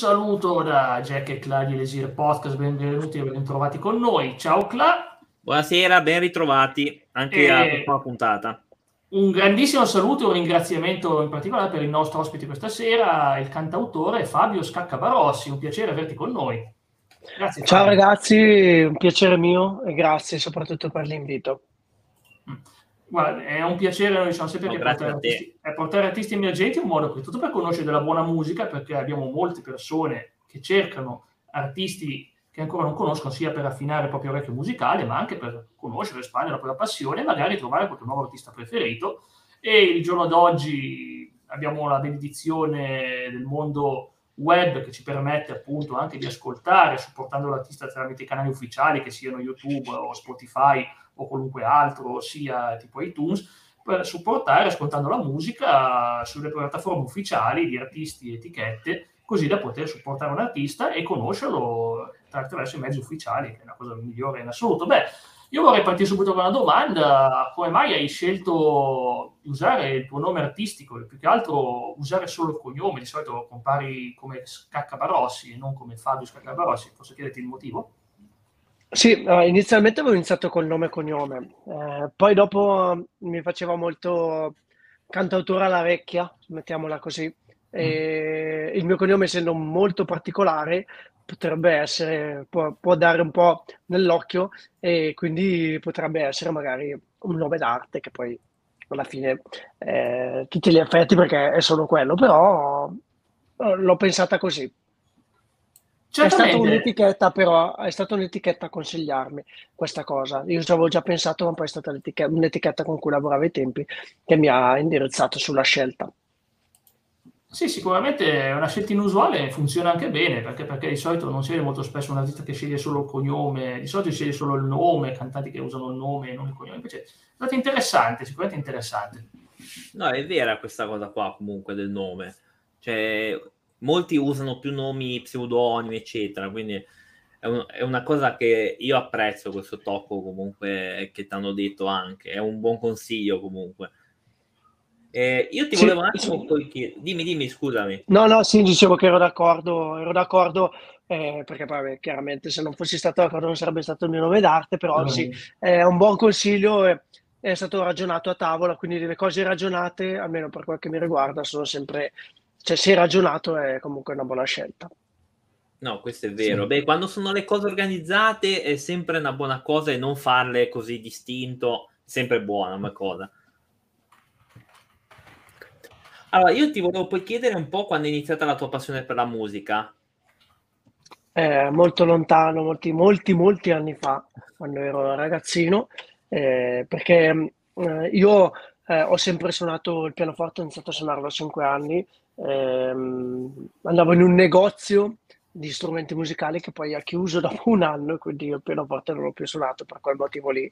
saluto da Jack e Cla di Lesir Podcast, benvenuti e ben trovati con noi. Ciao Cla. Buonasera, ben ritrovati anche e... a questa puntata. Un grandissimo saluto e un ringraziamento in particolare per il nostro ospite questa sera, il cantautore Fabio Scaccabarossi. Un piacere averti con noi. Grazie. Ciao Fabio. ragazzi, un piacere mio e grazie soprattutto per l'invito. Mm. Guarda, è un piacere, noi diciamo sempre no, che portare artisti, portare artisti emergenti è un modo per tutto per conoscere della buona musica, perché abbiamo molte persone che cercano artisti che ancora non conoscono, sia per affinare il proprio orecchio musicale, ma anche per conoscere, espandere la propria passione e magari trovare qualche nuovo artista preferito. E il giorno d'oggi abbiamo la benedizione del mondo web che ci permette appunto anche di ascoltare, supportando l'artista tramite i canali ufficiali, che siano YouTube o Spotify o qualunque altro, sia tipo iTunes, per supportare ascoltando la musica sulle piattaforme ufficiali di artisti e etichette, così da poter supportare un artista e conoscerlo attraverso i mezzi ufficiali, che è la cosa migliore in assoluto. Beh, io vorrei partire subito con una domanda, come mai hai scelto di usare il tuo nome artistico e più che altro usare solo il cognome? Di solito compari come Scaccabarossi e non come Fabio Scaccabarossi, posso chiederti il motivo? Sì, uh, inizialmente avevo iniziato col nome e cognome, eh, poi dopo mi faceva molto cantautore alla vecchia, mettiamola così. E mm. Il mio cognome, essendo molto particolare, potrebbe essere, può, può, dare un po' nell'occhio e quindi potrebbe essere magari un nome d'arte che poi alla fine eh, tutti gli effetti perché è solo quello, però eh, l'ho pensata così. Certamente. È stata un'etichetta, però, è stata un'etichetta a consigliarmi questa cosa. Io ci avevo già pensato, ma poi è stata un'etichetta con cui lavoravo ai tempi che mi ha indirizzato sulla scelta. Sì, sicuramente è una scelta inusuale, funziona anche bene, perché, perché di solito non si vede molto spesso un artista che sceglie solo il cognome, di solito sceglie solo il nome, cantanti che usano il nome e non il cognome, invece è stato interessante, sicuramente interessante. No, è vera questa cosa qua comunque del nome, cioè molti usano più nomi pseudonimi, eccetera, quindi è, un, è una cosa che io apprezzo questo tocco comunque che ti hanno detto anche, è un buon consiglio comunque eh, io ti volevo un attimo sì. chiedere, dimmi, dimmi, scusami. No, no, sì, dicevo che ero d'accordo, ero d'accordo eh, perché poi chiaramente se non fossi stato d'accordo non sarebbe stato il mio nome d'arte, però mm. sì, è un buon consiglio, è, è stato ragionato a tavola, quindi le cose ragionate, almeno per quel che mi riguarda, sono sempre, cioè se ragionato è comunque una buona scelta. No, questo è vero. Sì. Beh, quando sono le cose organizzate è sempre una buona cosa e non farle così distinto, sempre buona una cosa. Allora, io ti volevo poi chiedere un po' quando è iniziata la tua passione per la musica. Eh, molto lontano, molti, molti, molti anni fa, quando ero ragazzino, eh, perché eh, io eh, ho sempre suonato il pianoforte, ho iniziato a suonarlo a 5 anni, ehm, andavo in un negozio di strumenti musicali che poi ha chiuso dopo un anno, quindi io il pianoforte non l'ho più suonato per quel motivo lì.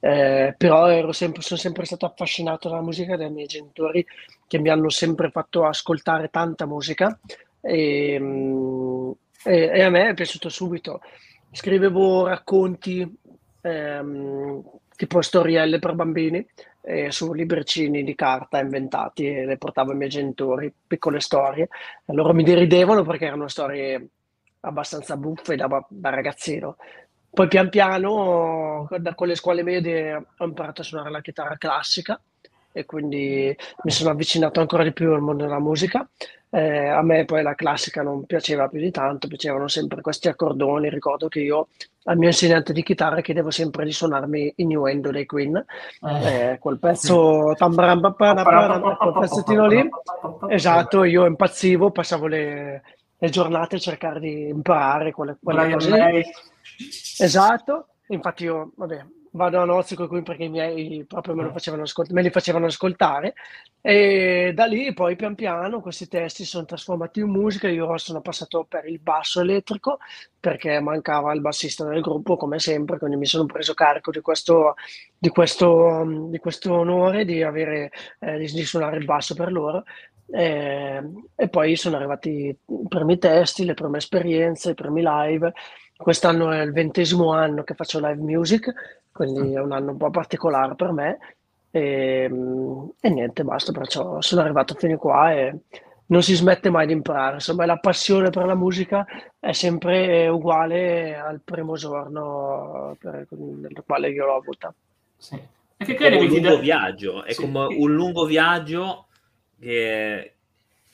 Eh, però ero sempre, sono sempre stato affascinato dalla musica dai miei genitori che mi hanno sempre fatto ascoltare tanta musica e, mm, e, e a me è piaciuto subito. Scrivevo racconti ehm, tipo storielle per bambini eh, su libricini di carta inventati e le portavo ai miei genitori, piccole storie. Loro mi deridevano perché erano storie abbastanza buffe da, da ragazzino. Poi pian piano, con le scuole medie, ho imparato a suonare la chitarra classica e quindi mi sono avvicinato ancora di più al mondo della musica. Eh, a me poi la classica non piaceva più di tanto, piacevano sempre questi accordoni. Ricordo che io al mio insegnante di chitarra chiedevo sempre di suonarmi Innuendo dei Queen, eh, quel pezzo quel pezzettino lì. Esatto, io impazzivo, passavo le, le giornate a cercare di imparare quelle, quelle cose. Esatto, infatti io, vabbè, vado a nozze con cui perché i miei proprio me, lo ah. facevano ascolt- me li facevano ascoltare e da lì poi pian piano questi testi sono trasformati in musica io sono passato per il basso elettrico perché mancava il bassista del gruppo come sempre quindi mi sono preso carico di questo, di questo, di questo onore di, avere, eh, di, di suonare il basso per loro e, e poi sono arrivati i primi testi, le prime esperienze, i primi live quest'anno è il ventesimo anno che faccio live music quindi è un anno un po' particolare per me e, e niente, basta, perciò sono arrivato fino qua e, non si smette mai di imparare. Insomma, la passione per la musica è sempre uguale al primo giorno per, nel quale io l'ho avuta. Sì. E che credi un lungo viaggio, è sì. come un lungo viaggio che,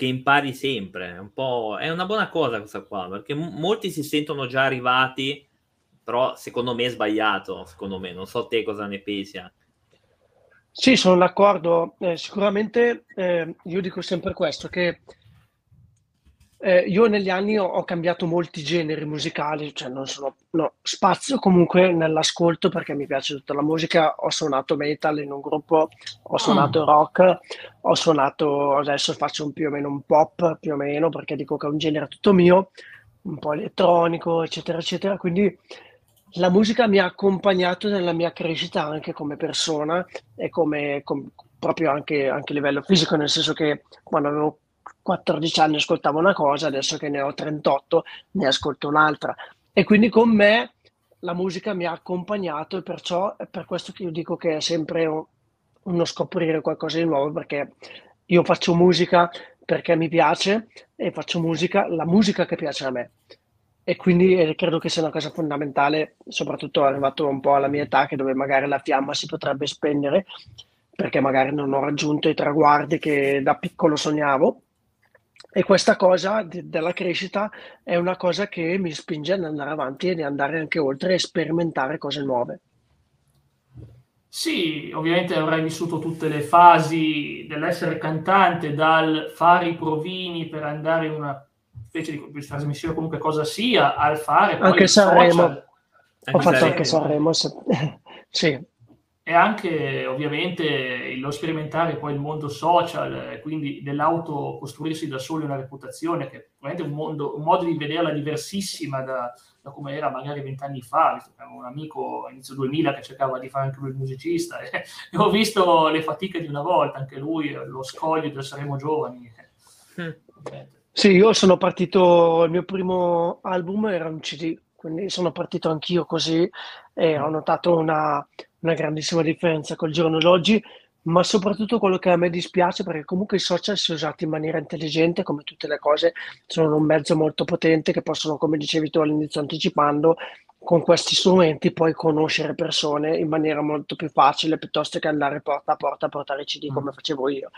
che impari sempre. È, un è una buona cosa questa qua, perché m- molti si sentono già arrivati, però secondo me è sbagliato, secondo me. Non so te cosa ne pensi. Sì, sono d'accordo. Eh, sicuramente eh, io dico sempre questo, che eh, io negli anni ho, ho, cambiato molti generi musicali, cioè non sono, no, spazio comunque nell'ascolto perché mi piace tutta la musica, ho suonato metal in un gruppo, ho suonato mm. rock, ho suonato, adesso faccio un più o meno un pop, più o meno, perché dico che è un genere tutto mio, un po' elettronico, eccetera, eccetera, quindi la musica mi ha accompagnato nella mia crescita anche come persona e come, com, proprio anche, anche a livello fisico, nel senso che quando avevo 14 anni ascoltavo una cosa, adesso che ne ho 38 ne ascolto un'altra. E quindi con me la musica mi ha accompagnato e perciò è per questo che io dico che è sempre uno scoprire qualcosa di nuovo perché io faccio musica perché mi piace e faccio musica, la musica che piace a me. E quindi eh, credo che sia una cosa fondamentale, soprattutto arrivato un po' alla mia età, che dove magari la fiamma si potrebbe spegnere, perché magari non ho raggiunto i traguardi che da piccolo sognavo, e questa cosa de- della crescita è una cosa che mi spinge ad andare avanti e di andare anche oltre e sperimentare cose nuove. Sì, ovviamente avrai vissuto tutte le fasi dell'essere cantante, dal fare i provini per andare in una specie di, di trasmissione, comunque cosa sia, al fare anche Sanremo. Ho fatto anche Sanremo, sì e anche ovviamente lo sperimentare poi il mondo social, quindi dell'auto costruirsi da soli una reputazione, che è un, mondo, un modo di vederla diversissima da, da come era magari vent'anni fa, visto che avevo un amico inizio 2000 che cercava di fare anche lui il musicista, e, e ho visto le fatiche di una volta, anche lui, lo scoglio del Saremo Giovani. Mm. Sì, io sono partito, il mio primo album era un CD, quindi sono partito anch'io così e ho notato una, una grandissima differenza col giorno d'oggi, ma soprattutto quello che a me dispiace perché comunque i social si usati in maniera intelligente, come tutte le cose, sono un mezzo molto potente che possono, come dicevi tu all'inizio anticipando, con questi strumenti poi conoscere persone in maniera molto più facile piuttosto che andare porta a porta a portare CD mm. come facevo io.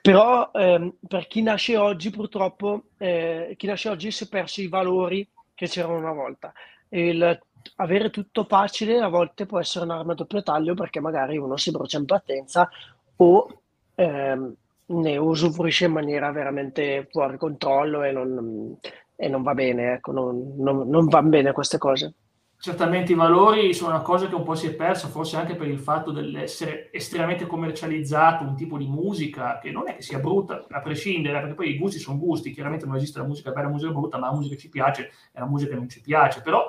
Però ehm, per chi nasce oggi purtroppo, eh, chi nasce oggi si è perso i valori che c'erano una volta. Il avere tutto facile a volte può essere un'arma a doppio taglio perché magari uno si brucia in partenza o ehm, ne usufruisce in maniera veramente fuori controllo e non, e non va bene, ecco, non, non, non vanno bene queste cose. Certamente i valori sono una cosa che un po' si è persa, forse anche per il fatto dell'essere estremamente commercializzato un tipo di musica che non è che sia brutta, a prescindere, perché poi i gusti sono gusti, chiaramente non esiste la musica bella e la musica brutta, ma la musica ci piace è la musica non ci piace, però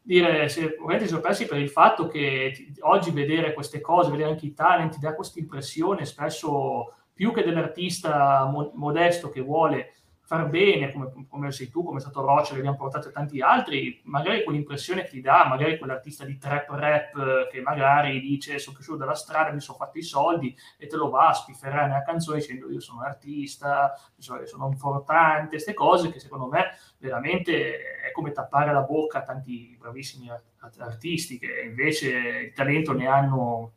dire, se ovviamente sono persi per il fatto che oggi vedere queste cose, vedere anche i talenti, ti dà questa impressione spesso più che dell'artista mo- modesto che vuole far bene, come, come, sei tu, come è stato Rocha, che abbiamo portato tanti altri, magari quell'impressione che ti dà, magari quell'artista di trap rap che magari dice sono cresciuto dalla strada, mi sono fatto i soldi e te lo va a spifferare nella canzone dicendo io sono un artista, sono importante, queste cose che secondo me veramente è come tappare la bocca a tanti bravissimi artisti che invece il talento ne hanno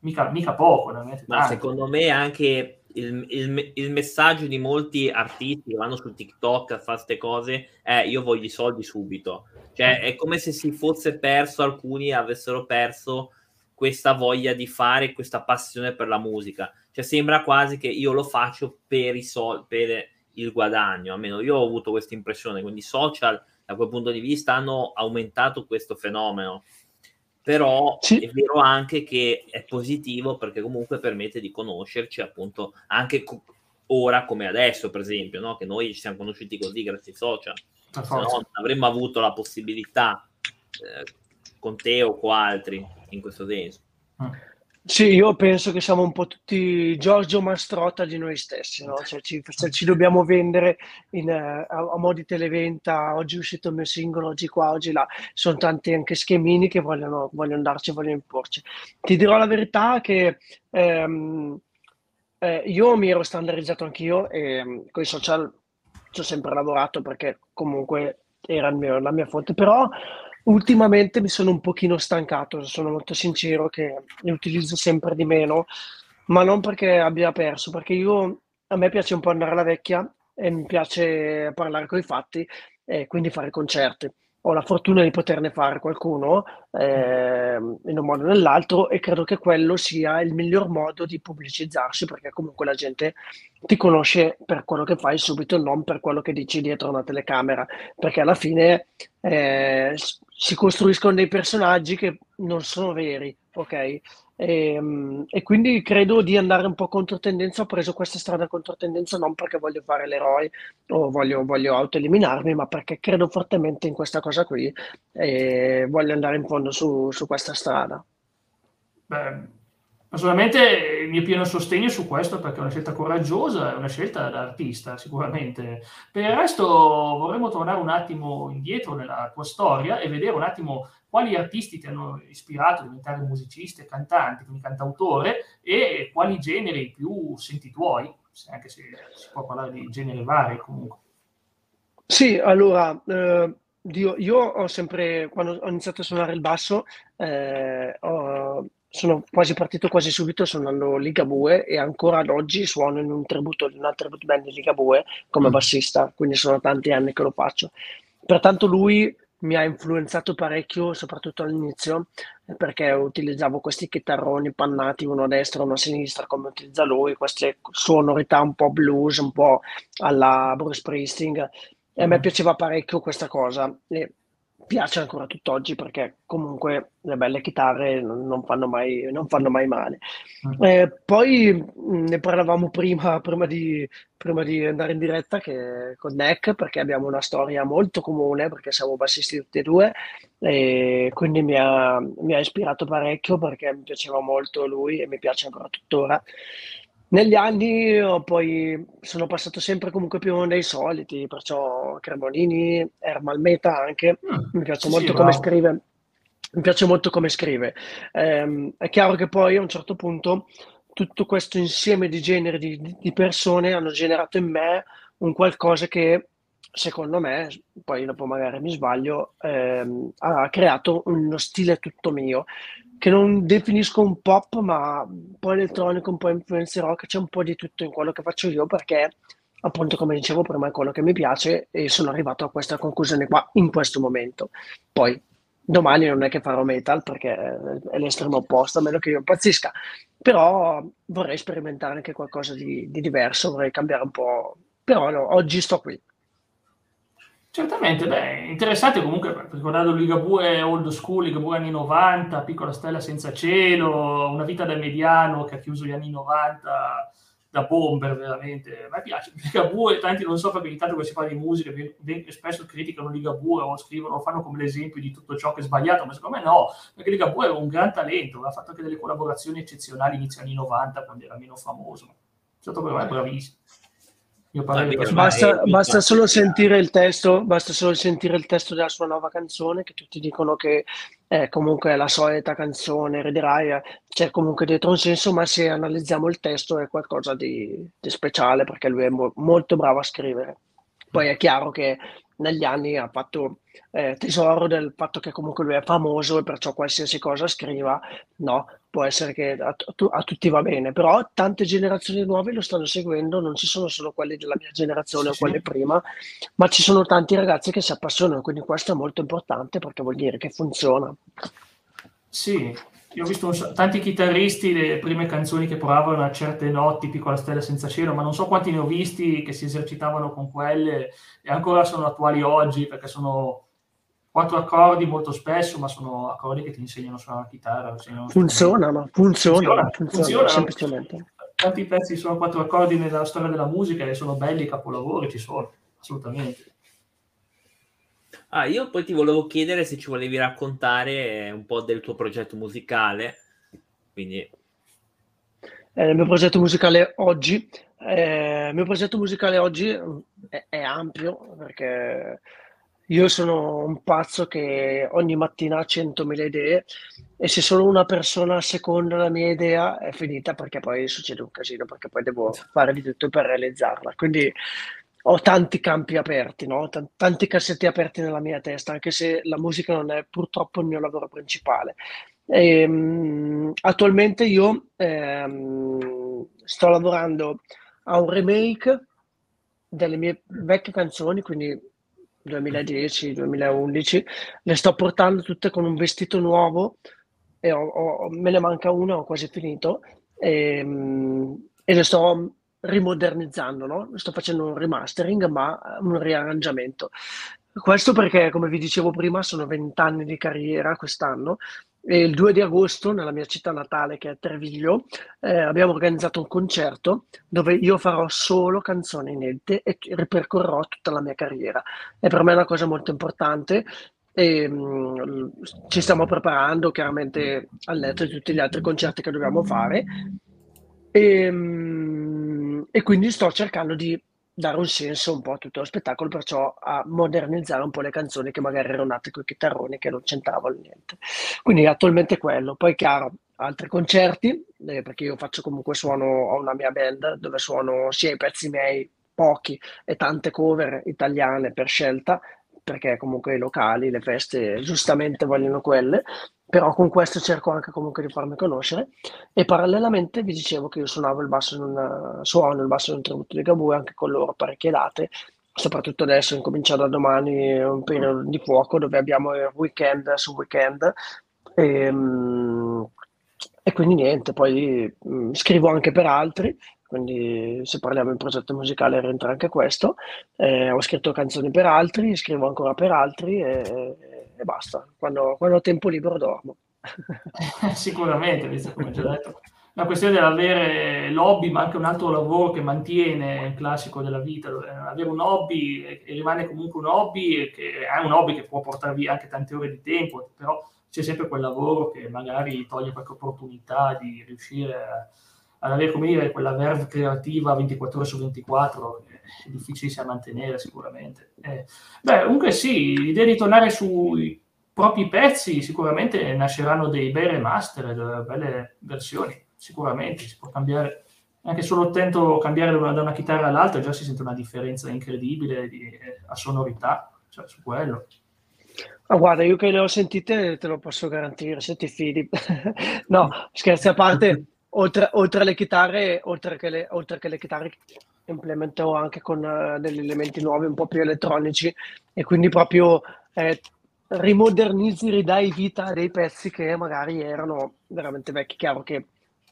mica, mica poco. Ma secondo me anche il, il, il, messaggio di molti artisti che vanno su TikTok a fare queste cose è io voglio i soldi subito. Cioè è come se si fosse perso, alcuni avessero perso questa voglia di fare, questa passione per la musica. Cioè sembra quasi che io lo faccio per i soldi, per il guadagno, almeno io ho avuto questa impressione, quindi i social da quel punto di vista hanno aumentato questo fenomeno però sì. è vero anche che è positivo perché comunque permette di conoscerci appunto anche co- ora come adesso per esempio no? che noi ci siamo conosciuti così grazie ai social se no non avremmo avuto la possibilità eh, con te o con altri in questo senso mm. Sì, io penso che siamo un po' tutti Giorgio Mastrotta di noi stessi, no? cioè, ci, cioè, ci, dobbiamo vendere in, uh, a, a mo' di televenta, oggi è uscito il mio singolo, oggi qua, oggi là, sono tanti anche schemini che vogliono, vogliono darci, vogliono imporci. Ti dirò la verità che ehm, eh, io mi ero standardizzato anch'io e mm, con i social ci ho sempre lavorato perché comunque era mio, la mia fonte, però ultimamente mi sono un pochino stancato, sono molto sincero che li utilizzo sempre di meno, ma non perché abbia perso, perché io a me piace un po' andare alla vecchia e mi piace parlare con i fatti e quindi fare concerti. Ho la fortuna di poterne fare qualcuno eh, in un modo o nell'altro e credo che quello sia il miglior modo di pubblicizzarsi perché comunque la gente ti conosce per quello che fai subito, non per quello che dici dietro una telecamera, perché alla fine eh, si costruiscono dei personaggi che non sono veri, ok? E, ehm, e, quindi credo di andare un po' controtendenza. Ho preso questa strada controtendenza non perché voglio fare l'eroe o voglio, voglio autoeliminarmi, ma perché credo fortemente in questa cosa qui e voglio andare in fondo su, su questa strada. Beh, Personalmente il mio pieno sostegno su questo perché è una scelta coraggiosa, è una scelta da artista sicuramente. Per il resto vorremmo tornare un attimo indietro nella tua storia e vedere un attimo quali artisti ti hanno ispirato a diventare musicista e cantante, quindi cantautore, e quali generi più senti tuoi, anche se si può parlare di generi vari comunque. Sì, allora, eh, io, io, ho sempre, quando ho iniziato a suonare il basso, eh, ho sono quasi partito quasi subito suonando Ligabue e ancora ad oggi suono in un tributo di una tribute band di Ligabue come mm. bassista, quindi sono tanti anni che lo faccio. Pertanto lui mi ha influenzato parecchio, soprattutto all'inizio, perché utilizzavo questi chitarroni pannati, uno a destra, uno a sinistra, come utilizza lui, queste sonorità un po' blues, un po' alla Bruce Springsteen, e a me mm. piaceva parecchio questa cosa. E piace ancora tutt'oggi perché comunque le belle chitarre non fanno mai, non fanno mai male. Mm. Eh, poi ne parlavamo prima, prima, di, prima di andare in diretta che, con Neck perché abbiamo una storia molto comune perché siamo bassisti tutti e due e quindi mi ha, mi ha ispirato parecchio perché mi piaceva molto lui e mi piace ancora tuttora. Negli anni poi sono passato sempre comunque più dei soliti, perciò Cremonini, Ermal Meta anche, mm, mi piace sì, molto sì, come wow. scrive. Mi piace molto come scrive. Eh, è chiaro che poi a un certo punto tutto questo insieme di generi di, di persone hanno generato in me un qualcosa che secondo me, poi dopo magari mi sbaglio, ehm, ha creato uno stile tutto mio che non definisco un pop, ma un po' elettronico, un po' influencer rock, c'è un po' di tutto in quello che faccio io perché appunto come dicevo prima è quello che mi piace e sono arrivato a questa conclusione qua in questo momento. Poi domani non è che farò metal perché è l'estremo opposto, a meno che io impazzisca, però vorrei sperimentare anche qualcosa di, di diverso, vorrei cambiare un po', però no, oggi sto qui. Certamente, beh, interessante comunque, ricordando Ligabue old school, Ligabue anni 90, Piccola stella senza cielo, una vita da mediano che ha chiuso gli anni 90 da bomber veramente. A me piace Ligabue, tanti non so perché ogni tanto quando si parla di musica spesso criticano Ligabue o scrivono, fanno come l'esempio di tutto ciò che è sbagliato, ma secondo me no, perché Ligabue è un gran talento, ha fatto anche delle collaborazioni eccezionali inizio anni 90 quando era meno famoso. È stato per me bravissimo. Basta, basta, solo sentire il testo, basta solo sentire il testo della sua nuova canzone, che tutti dicono che è comunque la solita canzone, riderai, c'è comunque dietro un senso, ma se analizziamo il testo è qualcosa di, di speciale perché lui è mo- molto bravo a scrivere. Poi è chiaro che negli anni ha fatto eh, tesoro del fatto che comunque lui è famoso e perciò qualsiasi cosa scriva, no, può essere che a, a, tutti va bene, però tante generazioni nuove lo stanno seguendo, non ci sono solo quelli della mia generazione sì, o quelli sì. prima, ma ci sono tanti ragazzi che si appassionano, quindi questo è molto importante perché vuol dire che funziona. Sì, io ho visto tanti chitarristi, le prime canzoni che provavano a certe notti, piccola stella senza cielo, ma non so quanti ne ho visti che si esercitavano con quelle e ancora sono attuali oggi perché sono quattro accordi molto spesso, ma sono accordi che ti insegnano a suonare la chitarra. Funziona, ma funziona, funziona, funziona, semplicemente. Tanti pezzi sono quattro accordi nella storia della musica e sono belli, capolavori ci sono, assolutamente. Ah, io poi ti volevo chiedere se ci volevi raccontare un po' del tuo progetto musicale. Quindi... Eh, il mio progetto musicale oggi, eh, il mio progetto musicale oggi è, è ampio perché io sono un pazzo che ogni mattina ha 100.000 idee e se solo una persona seconda la mia idea è finita perché poi succede un casino, perché poi devo fare di tutto per realizzarla. Quindi ho tanti campi aperti, no? T- tanti cassetti aperti nella mia testa, anche se la musica non è purtroppo il mio lavoro principale. E, um, attualmente io ehm, sto lavorando a un remake delle mie vecchie canzoni, quindi 2010-2011, le sto portando tutte con un vestito nuovo e ho, ho, me ne manca una, ho quasi finito e, ehm, e le sto rimodernizzando, no? sto facendo un remastering ma un riarrangiamento. Questo perché, come vi dicevo prima, sono vent'anni di carriera quest'anno e il 2 di agosto, nella mia città natale che è Treviglio, eh, abbiamo organizzato un concerto dove io farò solo canzoni inedite e ripercorrerò tutta la mia carriera. E per me è una cosa molto importante e mh, mm, ci stiamo preparando chiaramente al netto di tutti gli altri concerti che dobbiamo fare e, mh, mm, e quindi sto cercando di dare un senso un po' a tutto lo spettacolo, perciò a modernizzare un po' le canzoni che magari erano nate con i chitarroni che non c'entravano niente. Quindi attualmente quello. Poi chiaro, altri concerti, eh, perché io faccio comunque suono, ho una mia band dove suono sia i pezzi miei, pochi, e tante cover italiane per scelta, perché comunque i locali, le feste giustamente vogliono quelle, però con questo cerco anche comunque di farmi conoscere e parallelamente vi dicevo che io suonavo il basso in un, suono il basso in un tributo di Gabù anche con loro parecchie date soprattutto adesso incomincia da domani un periodo di fuoco dove abbiamo il weekend su weekend e, ehm, e quindi niente poi mm, scrivo anche per altri quindi se parliamo di progetto musicale rientra anche questo. Eh, ho scritto canzoni per altri, scrivo ancora per altri e, e basta. Quando, quando, ho tempo libero dormo. Sicuramente, visto come già detto. La questione dell'avere l'hobby, ma anche un altro lavoro che mantiene il classico della vita, avere un hobby e rimane comunque un hobby, che è un hobby che può portare via anche tante ore di tempo, però c'è sempre quel lavoro che magari toglie qualche opportunità di riuscire a ad avere come dire, quella verve creativa 24 ore su 24 è difficile da mantenere sicuramente. Eh, beh, comunque sì, l'idea di tornare sui propri pezzi sicuramente nasceranno dei bei remaster, delle belle versioni, sicuramente si può cambiare anche solo attento a cambiare da una, da una, chitarra all'altra già si sente una differenza incredibile di, eh, a sonorità, cioè su quello. Ah, guarda, io che le ho sentite te lo posso garantire, se ti fidi. no, scherzi a parte, oltre, oltre alle chitarre, oltre che le, oltre che le chitarre implemento anche con uh, degli elementi nuovi un po' più elettronici e quindi proprio eh, rimodernizzi, ridai vita a dei pezzi che magari erano veramente vecchi. Chiaro che,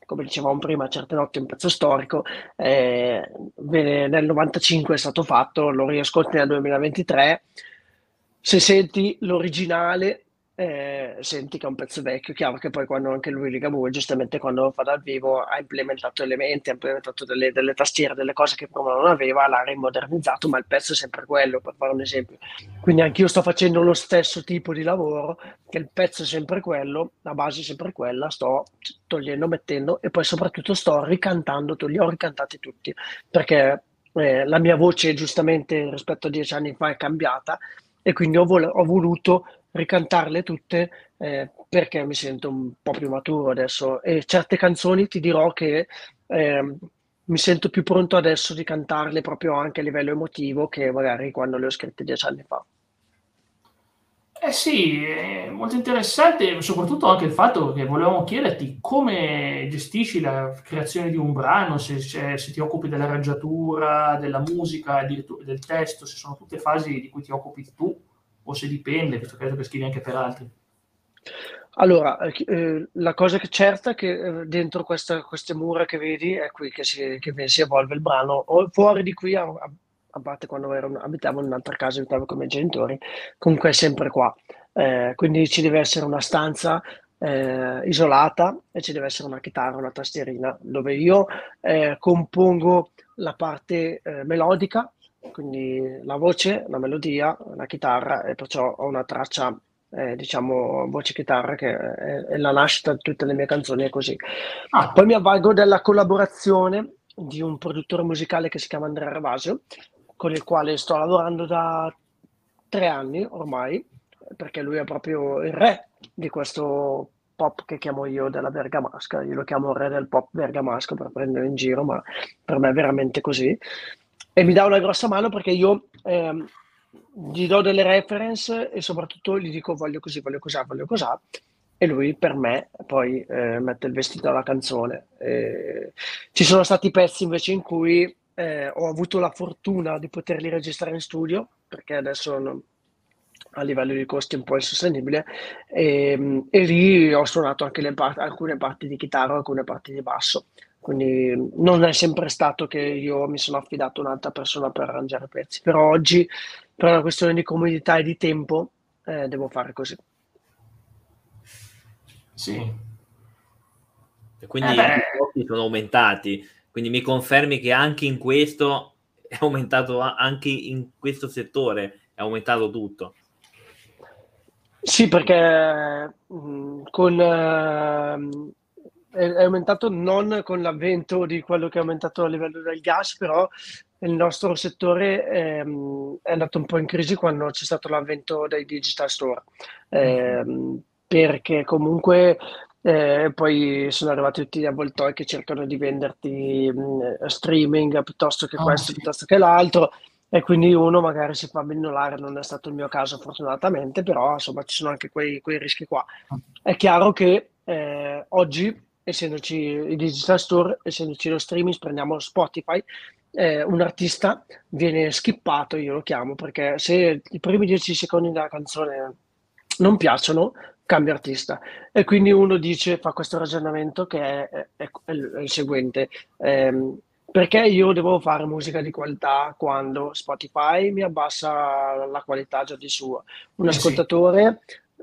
come dicevamo prima, certe notti è un pezzo storico, eh, nel 95 è stato fatto, lo riascolti nel 2023. Se senti l'originale eh, senti che è un pezzo vecchio, chiaro che poi quando anche lui Ligabue, giustamente quando fa dal vivo ha implementato elementi, ha implementato delle, delle, tastiere, delle cose che prima non aveva, l'ha rimodernizzato, ma il pezzo è sempre quello, per fare un esempio. Quindi anch'io sto facendo lo stesso tipo di lavoro, che il pezzo è sempre quello, la base è sempre quella, sto togliendo, mettendo e poi soprattutto sto ricantando, li ho ricantati tutti, perché eh, la mia voce giustamente rispetto a dieci anni fa è cambiata e quindi ho, vol- ho voluto ricantarle tutte eh, perché mi sento un po' più maturo adesso e certe canzoni ti dirò che eh, mi sento più pronto adesso di cantarle proprio anche a livello emotivo che magari quando le ho scritte dieci anni fa. Eh sì, molto interessante, soprattutto anche il fatto che volevamo chiederti come gestisci la creazione di un brano, se, se, se ti occupi dell'arrangiatura, della musica, del testo, se sono tutte fasi di cui ti occupi tu o se dipende, visto che, che scrivi anche per altri? Allora, eh, la cosa che certa è che eh, dentro questa, queste mura che vedi è qui che si, che si evolve il brano, o fuori di qui, a, a parte quando ero, abitavo in un'altra casa, abitavo con i miei genitori, comunque è sempre qua. Eh, quindi ci deve essere una stanza eh, isolata e ci deve essere una chitarra, una tastierina, dove io eh, compongo la parte eh, melodica quindi la voce, la melodia, la chitarra e perciò ho una traccia, eh, diciamo, voce-chitarra che è, è, la nascita di tutte le mie canzoni, è così. Ah. Poi mi avvalgo della collaborazione di un produttore musicale che si chiama Andrea Ravasio, con il quale sto lavorando da tre anni ormai, perché lui è proprio il re di questo pop che chiamo io della bergamasca, io lo chiamo re del pop bergamasco per prendere in giro, ma per me è veramente così. E mi dà una grossa mano perché io eh, gli do delle reference e soprattutto gli dico voglio così, voglio cos'ha, voglio cos'ha e lui per me poi eh, mette il vestito alla canzone. Eh, ci sono stati pezzi invece in cui eh, ho avuto la fortuna di poterli registrare in studio perché adesso non, a livello di costi un po' insostenibile e, e lì ho suonato anche part- alcune parti di chitarra, alcune parti di basso. Quindi non è sempre stato che io mi sono affidato a un'altra persona per arrangiare pezzi, però oggi per una questione di comodità e di tempo eh, devo fare così. Sì. E quindi eh i costi sono aumentati, quindi mi confermi che anche in questo è aumentato, anche in questo settore è aumentato tutto. Sì, perché mh, mm, con, uh, è, aumentato non con l'avvento di quello che è aumentato a livello del gas, però il nostro settore ehm, è andato un po' in crisi quando c'è stato l'avvento dei digital store, eh, perché comunque eh, poi sono arrivati tutti gli avvoltoi che cercano di venderti mh, streaming piuttosto che oh, questo, sì. piuttosto che l'altro e quindi uno magari si fa abbindolare, non è stato il mio caso fortunatamente, però insomma ci sono anche quei, quei rischi qua. È chiaro che eh, oggi, essendoci i digital store, essendoci lo streaming, prendiamo Spotify, eh, un artista viene skippato, io lo chiamo, perché se i primi dieci secondi della canzone non piacciono, cambia artista. E quindi uno dice, fa questo ragionamento che è, è, è il seguente. Eh, perché io devo fare musica di qualità quando Spotify mi abbassa la qualità già di suo? Un eh ascoltatore.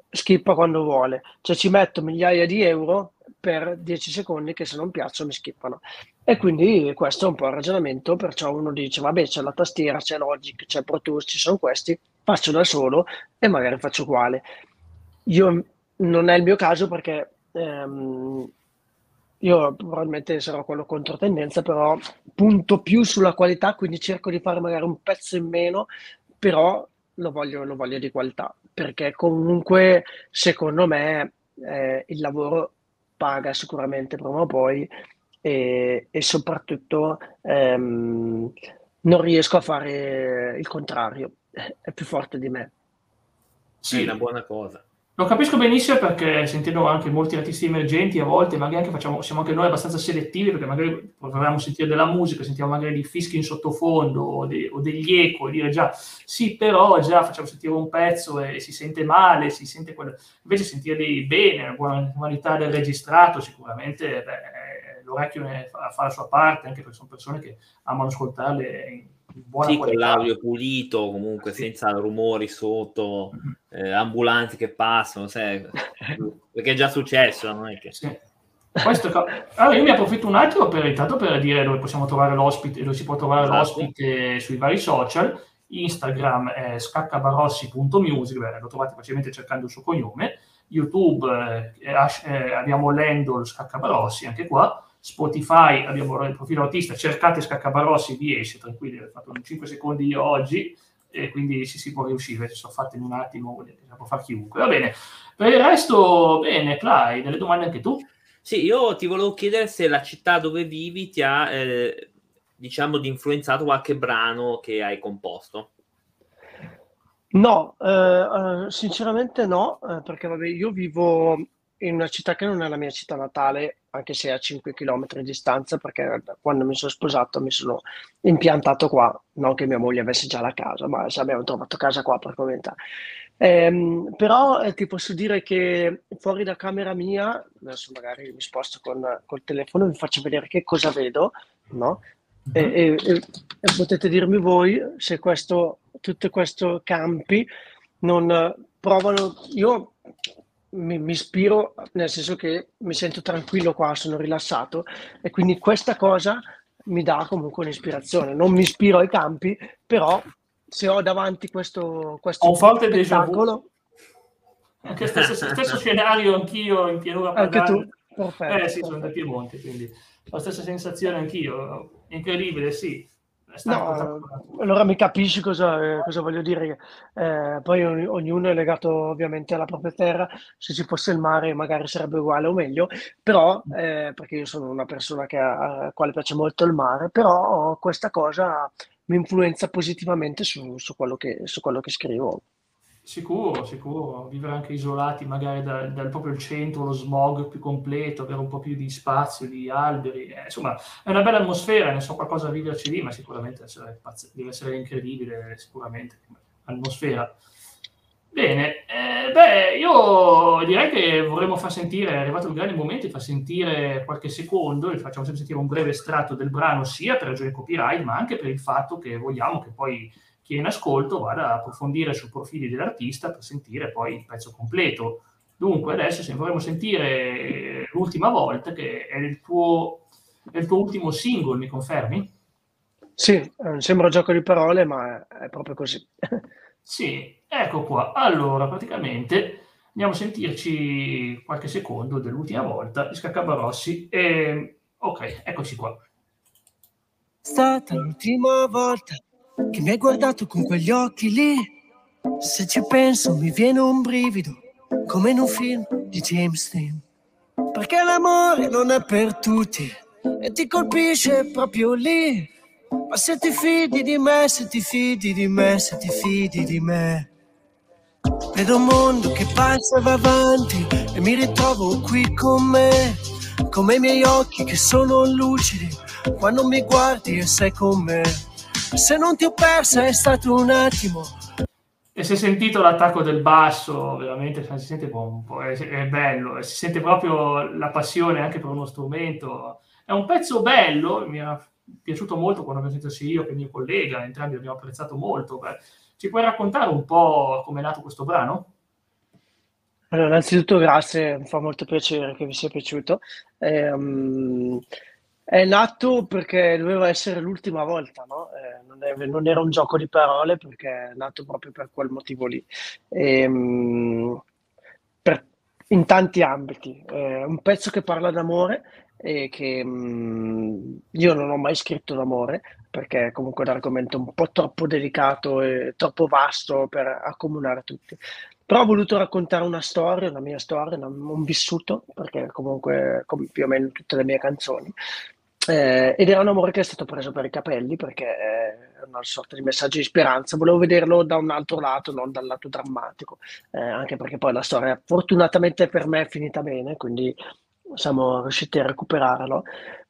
Skippa quando vuole, cioè ci metto migliaia di euro per 10 secondi che se non piacciono mi skippano. E quindi questo è un po' il ragionamento, perciò uno dice, vabbè c'è la tastiera, c'è Logic, c'è Pro Tools, ci sono questi, faccio da solo e magari faccio uguale. Io non è il mio caso perché ehm, io probabilmente sarò quello contro tendenza, però punto più sulla qualità, quindi cerco di fare magari un pezzo in meno, però lo voglio, lo voglio di qualità, perché comunque secondo me eh, il lavoro paga sicuramente prima o poi e, e soprattutto ehm, non riesco a fare il contrario, è più forte di me. Sì, è una buona cosa. Lo capisco benissimo perché sentendo anche molti artisti emergenti a volte magari anche facciamo, siamo anche noi abbastanza selettivi perché magari proviamo a sentire della musica, sentiamo magari dei fischi in sottofondo o, de, o degli eco e dire già sì però già facciamo sentire un pezzo e, si sente male, si sente quello. invece sentirli bene, la buona qualità del registrato sicuramente beh, l'orecchio fa, fa la sua parte anche perché sono persone che amano ascoltarle in, buona sì, con l'audio pulito, comunque sì. senza rumori sotto, mm-hmm. eh, ambulanti che passano, sai, perché è già successo, non è che... Sì. Questo, allora io mi approfitto un attimo per, intanto per dire dove possiamo trovare l'ospite, dove si può trovare esatto. l'ospite sui vari social. Instagram è scaccabarossi.music, beh, lo trovate facilmente cercando il suo cognome. YouTube eh, eh, abbiamo l'handle scaccabarossi anche qua. Spotify, abbiamo il profilo autista, cercate Scaccabarossi, vi esce, tranquilli, ho fatto 5 secondi io oggi e quindi si, si può riuscire, ci sono fatte in un attimo, la può fare chiunque. Va bene, per il resto, bene, Clay, delle domande anche tu? Sì, io ti volevo chiedere se la città dove vivi ti ha, eh, diciamo, di influenzato qualche brano che hai composto. No, eh, eh sinceramente no, eh, perché vabbè, io vivo in una città che non è la mia città natale, anche se è a 5 km di distanza, perché quando mi sono sposato mi sono impiantato qua, non che mia moglie avesse già la casa, ma abbiamo trovato casa qua per commentare. Ehm, però eh, ti posso dire che fuori da camera mia, adesso magari mi sposto con col telefono e vi faccio vedere che cosa vedo, no? E, mhm. e, e, e potete dirmi voi se questo, tutti questi campi non provano. Io mi, mi, ispiro, nel senso che mi sento tranquillo qua, sono rilassato e quindi questa cosa mi dà comunque un'ispirazione. Non mi ispiro ai campi, però se ho davanti questo, questo ho un forte spettacolo... Anche stesso, stesso scenario anch'io in pianura. Anche tu? Perfetto. Eh sì, sono da Piemonte, quindi la stessa sensazione anch'io. Incredibile, sì. No, allora mi capisci cosa, cosa voglio dire. Eh, poi ognuno è legato ovviamente alla propria terra. Se ci fosse il mare, magari sarebbe uguale o meglio. Però, eh, perché io sono una persona che a, a quale piace molto il mare, però questa cosa mi influenza positivamente su, su, quello, che, su quello che scrivo. Sicuro, sicuro, vivere anche isolati magari dal, dal proprio centro, lo smog più completo, avere un po' più di spazio, di alberi, eh, insomma è una bella atmosfera, ne so qualcosa a viverci lì, ma sicuramente deve essere incredibile, sicuramente, atmosfera. Bene, eh, beh, io direi che vorremmo far sentire, è arrivato il grande momento di far sentire qualche secondo, vi facciamo sentire un breve estratto del brano, sia per ragioni copyright, ma anche per il fatto che vogliamo che poi chi è in ascolto vada a approfondire sui profili dell'artista per sentire poi il pezzo completo. Dunque, adesso se vorremmo sentire l'ultima volta, che è il tuo, è il tuo ultimo single, mi confermi? Sì, sembra un gioco di parole, ma è proprio così. sì, ecco qua. Allora, praticamente andiamo a sentirci qualche secondo dell'ultima volta di Scaccabarossi. E... Ok, eccoci qua. Stata l'ultima volta che mi hai guardato con quegli occhi lì. Se ci penso mi viene un brivido, come in un film di James Dean. Perché l'amore non è per tutti e ti colpisce proprio lì. Ma se ti fidi di me, se ti fidi di me, se ti fidi di me. Vedo un mondo che passa e va avanti e mi ritrovo qui con me, come i miei occhi che sono lucidi quando mi guardi e sei con me. Se non ti ho persa è stato un attimo. E si è sentito l'attacco del basso, veramente si sente un po', è, è bello, si sente proprio la passione anche per uno strumento. È un pezzo bello, mi è piaciuto molto quando abbiamo sentito sia io che il mio collega, entrambi abbiamo apprezzato molto. Beh, ci puoi raccontare un po' come è nato questo brano? Allora, innanzitutto grazie, mi fa molto piacere che vi sia piaciuto. Eh, um, è nato perché doveva essere l'ultima volta, no? eh, non, era un gioco di parole perché è nato proprio per quel motivo lì. E, um, per, in tanti ambiti. È un pezzo che parla d'amore e che um, io non ho mai scritto d'amore perché è comunque un argomento un po' troppo delicato e troppo vasto per accomunare tutti. Però ho voluto raccontare una storia, una mia storia, un vissuto, perché comunque come più o meno tutte le mie canzoni, eh, ed era un amore che è stato preso per i capelli perché è una sorta di messaggio di speranza. Volevo vederlo da un altro lato, non dal lato drammatico, eh, anche perché poi la storia fortunatamente per me è finita bene, quindi siamo riusciti a recuperarlo.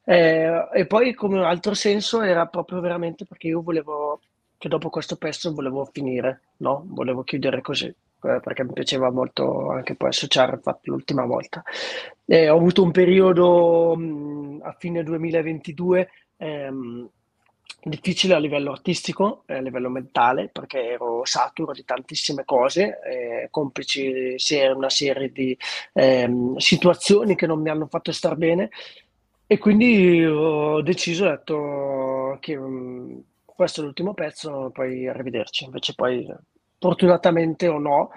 Eh, e poi come un altro senso era proprio veramente perché io volevo che dopo questo pezzo volevo finire, no? Volevo chiudere così. Eh, perché mi piaceva molto anche poi associare il fatto l'ultima volta. Eh, ho avuto un periodo mh, a fine 2022 ehm, difficile a livello artistico, a livello mentale, perché ero saturo di tantissime cose, eh, complici una serie di ehm, situazioni che non mi hanno fatto star bene e quindi ho deciso, ho detto che mh, questo è l'ultimo pezzo, poi arrivederci. Invece poi Fortunatamente o no,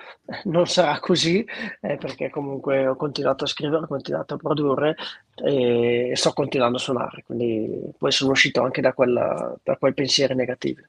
non sarà così, eh, perché comunque ho continuato a scrivere, ho continuato a produrre e, sto continuando a suonare, quindi poi sono uscito anche da, quella, da quei pensieri negativi.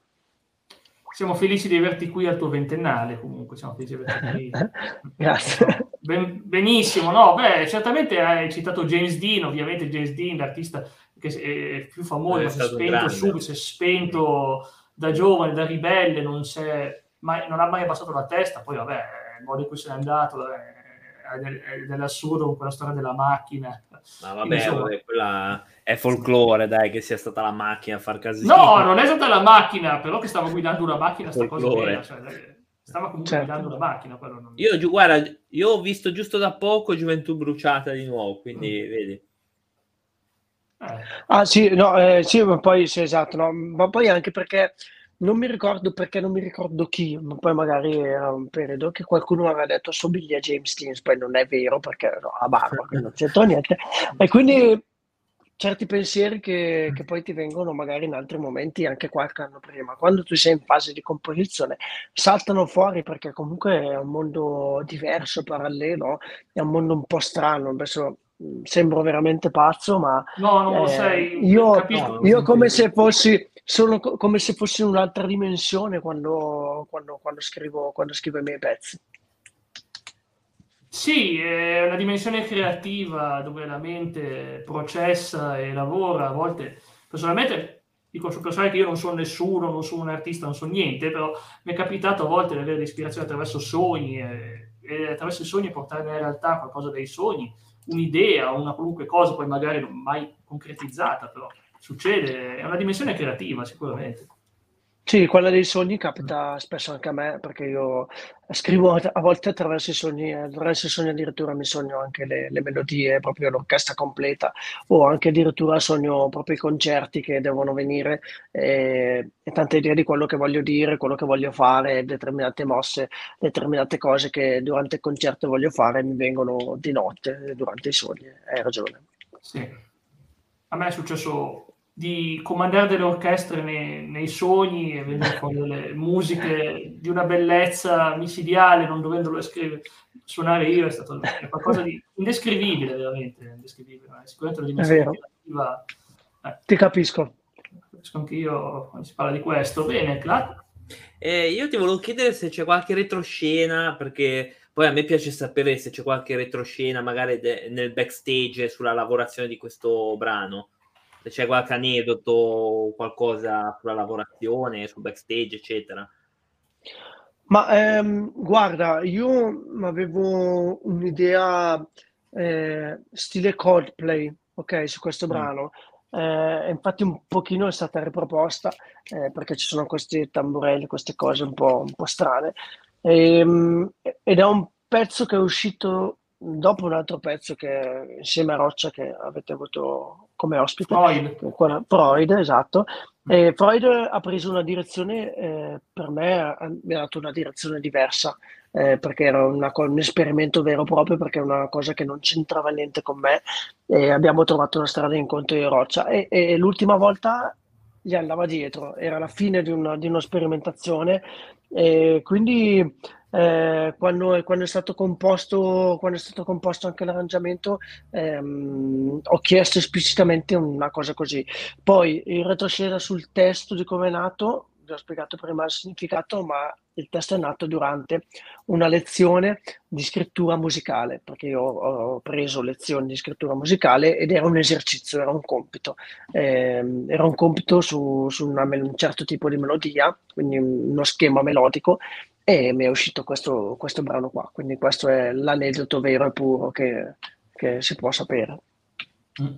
Siamo felici di averti qui al tuo ventennale, comunque siamo felici di averti qui. Grazie. Ben, benissimo, no, beh, certamente hai citato James Dean, ovviamente James Dean, l'artista che è più famoso, è si è spento subito, si è spento da giovane, da ribelle, non si è mai, non ha mai abbassato la testa, poi vabbè, il modo in cui se n'è andato è, è dell'assurdo con quella storia della macchina. Ma vabbè, Insomma, vabbè, quella è folklore, dai, che sia stata la macchina a far casino. No, non è stata la macchina, però che stava guidando una macchina, sta cosa vera, cioè, stava comunque certo. guidando una macchina. Non... Io, guarda, io ho visto giusto da poco Gioventù bruciata di nuovo, quindi mm. vedi. Eh. Ah sì, no, eh, sì, ma poi sì, esatto, no, ma poi anche perché non mi ricordo perché non mi ricordo chi, ma poi magari era un periodo che qualcuno aveva detto somiglia a James Dean, poi non è vero perché no, ha barba, non c'entra niente. E quindi certi pensieri che, che, poi ti vengono magari in altri momenti, anche qualche anno prima, quando tu sei in fase di composizione, saltano fuori perché comunque è un mondo diverso, parallelo, è un mondo un po' strano. Adesso sembro veramente pazzo, ma no, non lo eh, sei. Io, io come se fossi sono co- come se fossi in un'altra dimensione quando, quando, quando, scrivo, quando scrivo i miei pezzi. Sì, è una dimensione creativa dove la mente processa e lavora. A volte, personalmente, dico su personale che io non sono nessuno, non sono un artista, non so niente, però mi è capitato a volte di avere ispirazione attraverso sogni e, e attraverso i sogni portare in realtà qualcosa dai sogni, un'idea, una qualunque cosa, poi magari non mai concretizzata, però succede, è una dimensione creativa sicuramente. Sì, quella dei sogni capita spesso anche a me, perché io scrivo a volte attraverso i sogni, attraverso i sogni addirittura mi sogno anche le, le melodie, proprio l'orchestra completa, o anche addirittura sogno proprio i concerti che devono venire e, e tante idee di quello che voglio dire, quello che voglio fare, determinate mosse, determinate cose che durante il concerto voglio fare mi vengono di notte, durante i sogni, hai ragione. Sì. A me è successo di comandare delle orchestre nei, nei sogni e vedere fuori delle musiche di una bellezza micidiale, non dovendolo scrivere, suonare io, è stato è qualcosa di indescrivibile, veramente, indescrivibile. Sicuramente la dimensione creativa... Eh. Ti capisco. Capisco anche io quando si parla di questo. Bene, Clat? Eh, io ti volevo chiedere se c'è qualche retroscena, perché poi a me piace sapere se c'è qualche retroscena magari de- nel backstage sulla lavorazione di questo brano c'è qualche aneddoto, qualcosa sulla lavorazione, sul backstage, eccetera. Ma ehm, guarda, io avevo un'idea eh, stile Coldplay, ok, su questo mm. brano. Eh, infatti un pochino è stata riproposta eh, perché ci sono questi tamburelli, queste cose un po', un po strane. E, ehm, ed è un pezzo che è uscito dopo un altro pezzo che insieme a Roccia che avete avuto come ospite, Freud, Freud esatto. E Freud ha preso una direzione, eh, per me mi ha dato una direzione diversa, eh, perché era una, un esperimento vero e proprio, perché è una cosa che non c'entrava niente con me e abbiamo trovato una strada incontro di Roccia. E, e l'ultima volta gli andava dietro, era la fine di, una, di una sperimentazione e quindi eh, quando, quando, è stato composto, quando è stato composto anche l'arrangiamento, ehm, ho chiesto esplicitamente una cosa così. Poi in retroscena sul testo di come è nato, vi ho spiegato prima il significato, ma il testo è nato durante una lezione di scrittura musicale, perché io ho preso lezioni di scrittura musicale ed era un esercizio, era un compito. Eh, era un compito su, su una, un certo tipo di melodia, quindi uno schema melodico, e mi è uscito questo, questo brano qua. Quindi questo è l'aneddoto vero e puro che, che si può sapere. Mm.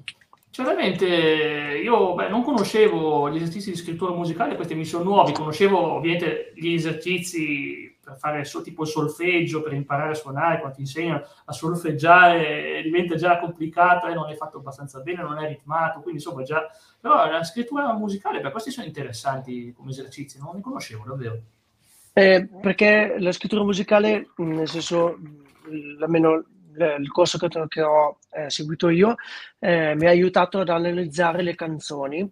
Certamente io beh, non conoscevo gli esercizi di scrittura musicale, questi mi sono nuovi, conoscevo ovviamente gli esercizi per fare tipo il solfeggio, per imparare a suonare, quando ti insegnano a solfeggiare diventa già complicato, eh, non è fatto abbastanza bene, non è ritmato, quindi insomma già... Però la scrittura musicale, per questi sono interessanti come esercizi, non li conoscevo davvero. Eh, perché la scrittura musicale, nel senso, almeno il corso che, che ho eh, seguito io, eh, mi ha aiutato ad analizzare le canzoni,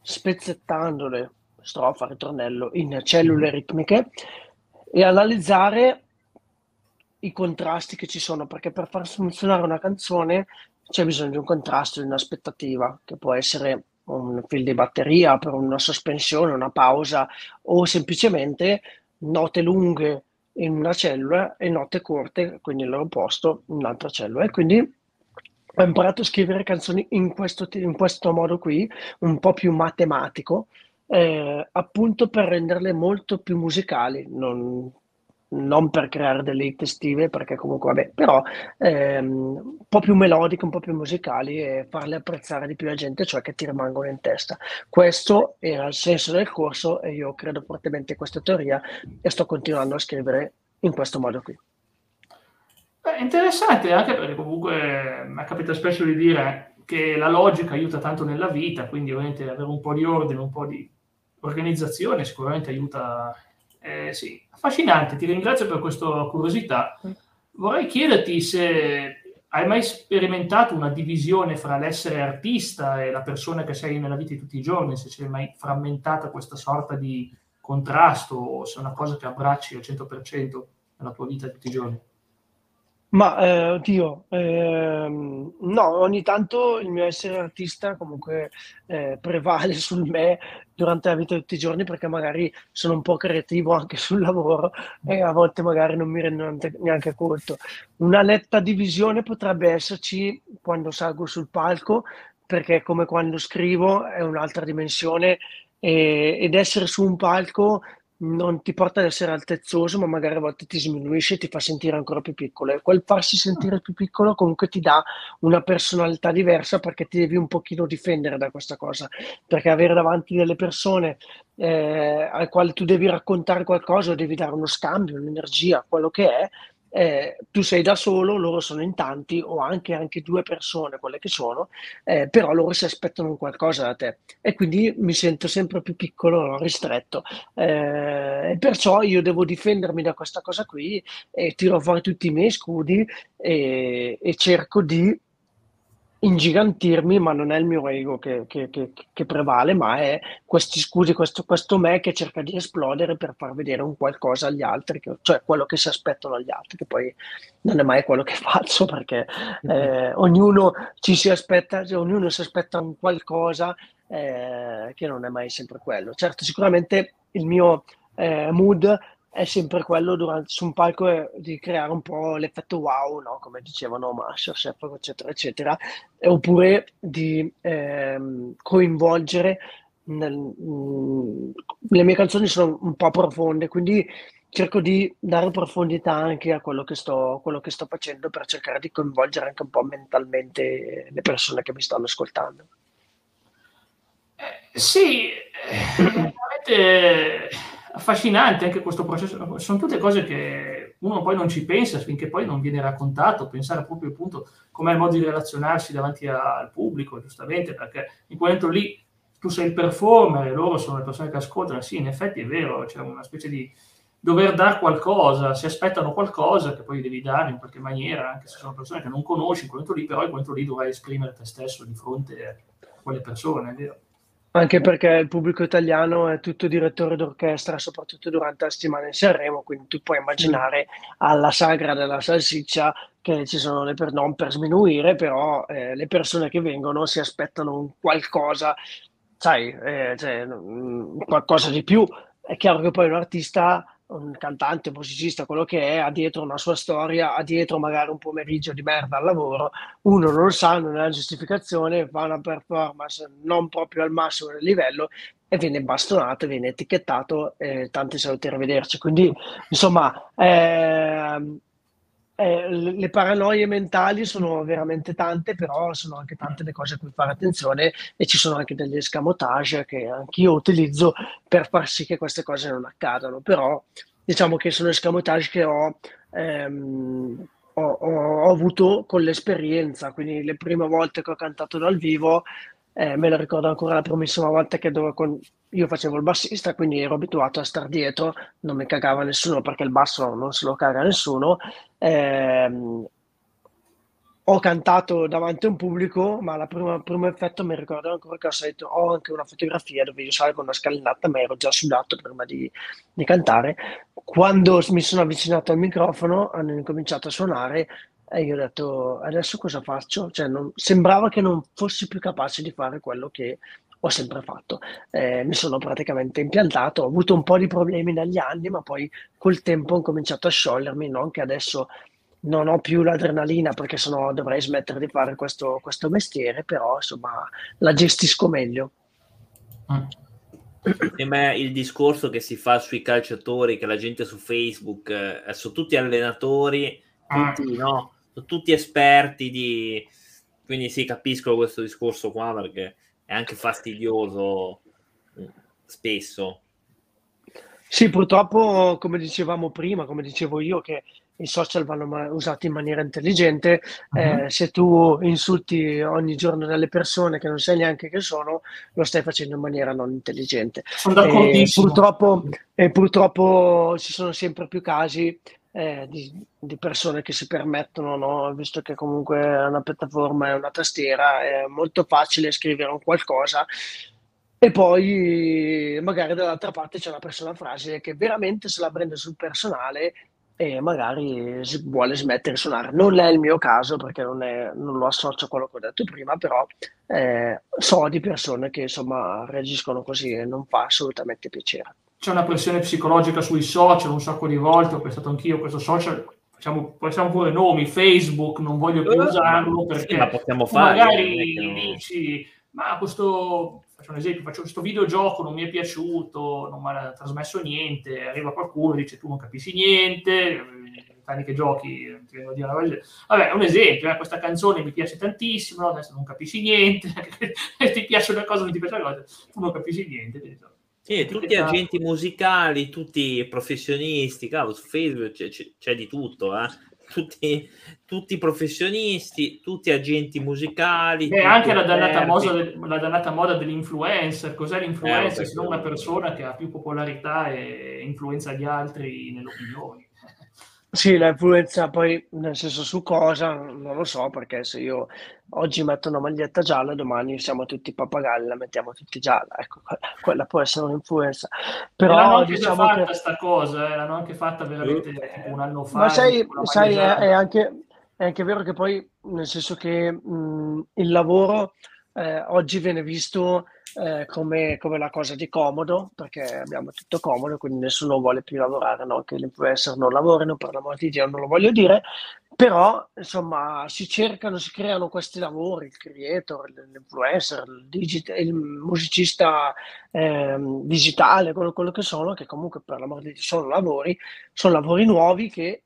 spezzettandole, strofa, ritornello, in cellule ritmiche e analizzare i contrasti che ci sono, perché per far funzionare una canzone c'è bisogno di un contrasto, di un'aspettativa, che può essere un fil di batteria per una sospensione, una pausa o semplicemente note lunghe in una cellula e note corte, quindi al loro posto, in un'altra cellula. E quindi ho imparato a scrivere canzoni in questo, in questo modo qui, un po' più matematico, eh, appunto per renderle molto più musicali, non non per creare delle hit estive, perché comunque vabbè, però ehm, un po' più melodiche, un po' più musicali e farle apprezzare di più la gente, cioè che ti rimangono in testa. Questo era il senso del corso e io credo fortemente in questa teoria e sto continuando a scrivere in questo modo qui. È interessante anche perché comunque mi capita spesso di dire che la logica aiuta tanto nella vita, quindi ovviamente avere un po' di ordine, un po' di organizzazione sicuramente aiuta eh, sì, affascinante, ti ringrazio per questa curiosità. Vorrei chiederti se hai mai sperimentato una divisione fra l'essere artista e la persona che sei nella vita di tutti i giorni, se sei mai frammentata questa sorta di contrasto o se è una cosa che abbracci al 100% nella tua vita di tutti i giorni. Ma eh, oddio, ehm, no, ogni tanto il mio essere artista comunque eh, prevale sul me durante la vita di tutti i giorni perché magari sono un po' creativo anche sul lavoro e a volte magari non mi rendo neanche conto. Una netta divisione potrebbe esserci quando salgo sul palco perché come quando scrivo è un'altra dimensione e, ed essere su un palco non ti porta ad essere altezzoso, ma magari a volte ti sminuisce e ti fa sentire ancora più piccolo. E quel farsi sentire più piccolo comunque ti dà una personalità diversa perché ti devi un pochino difendere da questa cosa. Perché avere davanti delle persone eh, al quale tu devi raccontare qualcosa devi dare uno scambio, un'energia, quello che è, eh, tu sei da solo, loro sono in tanti o anche, anche due persone, quelle che sono, eh, però loro si aspettano qualcosa da te. E quindi mi sento sempre più piccolo, ristretto. Eh, perciò io devo difendermi da questa cosa qui e tiro fuori tutti i miei scudi e, e cerco di ingigantirmi, ma non è il mio ego che, che, che, che prevale, ma è questi scusi, questo, questo, me che cerca di esplodere per far vedere un qualcosa agli altri, cioè quello che si aspettano agli altri, che poi non è mai quello che faccio perché eh, ognuno ci si aspetta, cioè, ognuno si aspetta un qualcosa eh, che non è mai sempre quello. Certo, sicuramente il mio eh, mood è sempre quello durante, su un palco è, di creare un po' l'effetto wow, no? come dicevano Masterchef, eccetera, eccetera, oppure di ehm, coinvolgere. Nel, mh, mm, le mie canzoni sono un po' profonde, quindi cerco di dare profondità anche a quello che, sto, quello che sto facendo per cercare di coinvolgere anche un po' mentalmente le persone che mi stanno ascoltando. Eh, sì, veramente affascinante anche questo processo. Sono tutte cose che uno poi non ci pensa finché poi non viene raccontato, pensare proprio appunto com'è il modo di relazionarsi davanti al pubblico, giustamente, perché in quel momento lì tu sei il performer e loro sono le persone che ascoltano, sì, in effetti è vero, c'è una specie di dover dare qualcosa, si aspettano qualcosa che poi devi dare in qualche maniera, anche se sono persone che non conosci in quel momento lì, però in quel momento lì dovrai esprimere te stesso di fronte a quelle persone, è vero. Anche perché il pubblico italiano è tutto direttore d'orchestra, soprattutto durante la settimana in Sanremo, quindi tu puoi immaginare alla sagra della salsiccia che ci sono le per non per sminuire, però eh, le persone che vengono si aspettano un qualcosa, sai, eh, cioè, qualcosa di più. È chiaro che poi un artista un cantante, un musicista, quello che è, ha dietro una sua storia, ha dietro magari un pomeriggio di merda al lavoro, uno non lo sa, non ha giustificazione, fa una performance non proprio al massimo del livello e viene bastonato, viene etichettato e tanti saluti arrivederci. Quindi, insomma, eh, eh, le paranoie mentali sono veramente tante, però sono anche tante le cose a cui fare attenzione e ci sono anche degli escamotage che anch'io utilizzo per far sì che queste cose non accadano. Però diciamo che sono escamotage che ho, ehm, ho, ho, ho avuto con l'esperienza, quindi le prime volte che ho cantato dal vivo eh, me lo ricordo ancora la primissima volta che con... io facevo il bassista, quindi ero abituato a stare dietro, non mi cagava nessuno perché il basso non se lo caga nessuno. Eh, ho cantato davanti a un pubblico, ma il primo, effetto mi ricordo ancora che ho salito, ho anche una fotografia dove io salgo una scalinata, ma ero già sudato prima di, di cantare. Quando mi sono avvicinato al microfono, hanno incominciato a suonare e io ho detto, adesso cosa faccio? Cioè, non, sembrava che non fossi più capace di fare quello che ho sempre fatto. Eh, mi sono praticamente impiantato, ho avuto un po' di problemi negli anni, ma poi col tempo ho cominciato a sciogliermi, non che adesso non ho più l'adrenalina perché sennò dovrei smettere di fare questo, questo mestiere, però insomma la gestisco meglio. Sembra il discorso che si fa sui calciatori, che la gente su Facebook, eh, sono tutti allenatori, tutti, no? Sono tutti esperti di... Quindi sì, capisco questo discorso qua perché è anche fastidioso mm, spesso. Sì, purtroppo, come dicevamo prima, come dicevo io, che i social vanno usati in maniera intelligente. Uh-huh. Eh, se tu insulti ogni giorno delle persone che non sai neanche che sono, lo stai facendo in maniera non intelligente. Sono d'accordissimo. E purtroppo, e purtroppo ci sono sempre più casi eh, di, di, persone che si permettono, no? visto che comunque è una piattaforma è una tastiera, è molto facile scrivere un qualcosa e poi magari dall'altra parte c'è una persona fragile che veramente se la prende sul personale e magari vuole smettere di suonare. Non è il mio caso perché non, è, non lo associo a quello che ho detto prima, però eh, so di persone che insomma reagiscono così e non fa assolutamente piacere. C'è una pressione psicologica sui social un sacco di volte, ho pensato anch'io questo social, facciamo, facciamo pure nomi, Facebook, non voglio più uh, usarlo perché sì, possiamo fare, magari non... dici ma questo, faccio un esempio, faccio questo videogioco, non mi è piaciuto, non mi ha trasmesso niente, arriva qualcuno e dice tu non capisci niente, anni che giochi, ti vengo a dire Vabbè, un esempio, eh, questa canzone mi piace tantissimo, adesso non capisci niente, ti piace una cosa, non ti piace una cosa, tu non capisci niente. Sì, tutti agenti musicali, tutti professionisti, cavolo, su Facebook c'è, c'è di tutto, eh? tutti, tutti professionisti, tutti agenti musicali. E anche la dannata, moda, la dannata, moda, dell'influencer. Cos'è l'influencer eh, se non una persona che ha più popolarità e influenza gli altri nelle opinioni? Sì, l'influenza poi nel senso su cosa non lo so perché se io oggi metto una maglietta gialla domani siamo tutti pappagalli la mettiamo tutti gialla ecco quella può essere un'influenza però l'hanno anche diciamo fatta che... cosa eh, l'hanno anche fatta veramente uh. un anno fa ma sai, sai è, è, anche, è, anche, vero che poi nel senso che mh, il lavoro eh, oggi viene visto eh, come, come, la cosa di comodo, perché abbiamo tutto comodo, quindi nessuno vuole più lavorare, no? che l'influencer non lavorino, per l'amor di Dio non lo voglio dire, però insomma si cercano, si creano questi lavori, il creator, l'influencer, il, digit- il musicista eh, digitale, quello, quello, che sono, che comunque per l'amor di Dio sono lavori, sono lavori nuovi che,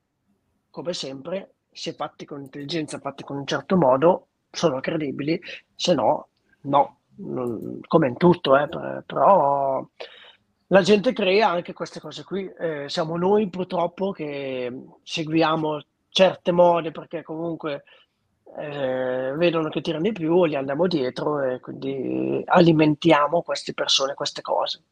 come sempre, se fatti con intelligenza, fatti con un certo modo, sono credibili, se no, no non, come in tutto, eh, però la gente crea anche queste cose qui. Eh, siamo noi purtroppo che seguiamo certe mode perché comunque eh, vedono che tirano di più, gli andiamo dietro e quindi alimentiamo queste persone, queste cose.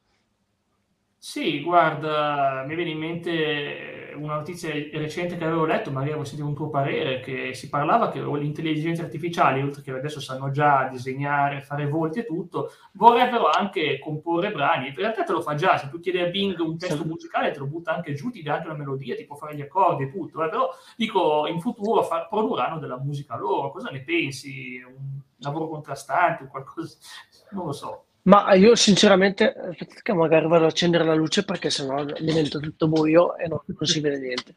Sì, guarda, mi viene in mente una notizia recente che avevo letto, magari avevo sentito un tuo parere, che si parlava che le intelligenze artificiali, oltre che adesso sanno già disegnare, fare volti e tutto, vorrebbero anche comporre brani. In realtà te lo fa già, se tu chiedi a Bing un testo musicale te lo butta anche giù, ti dà anche una melodia, ti può fare gli accordi e tutto. Eh? Però dico, in futuro fa- produrranno della musica loro, cosa ne pensi? Un lavoro contrastante, qualcosa? Non lo so. Ma io sinceramente, aspetta che magari vado ad accendere la luce perché sennò diventa tutto buio e non, non si vede niente.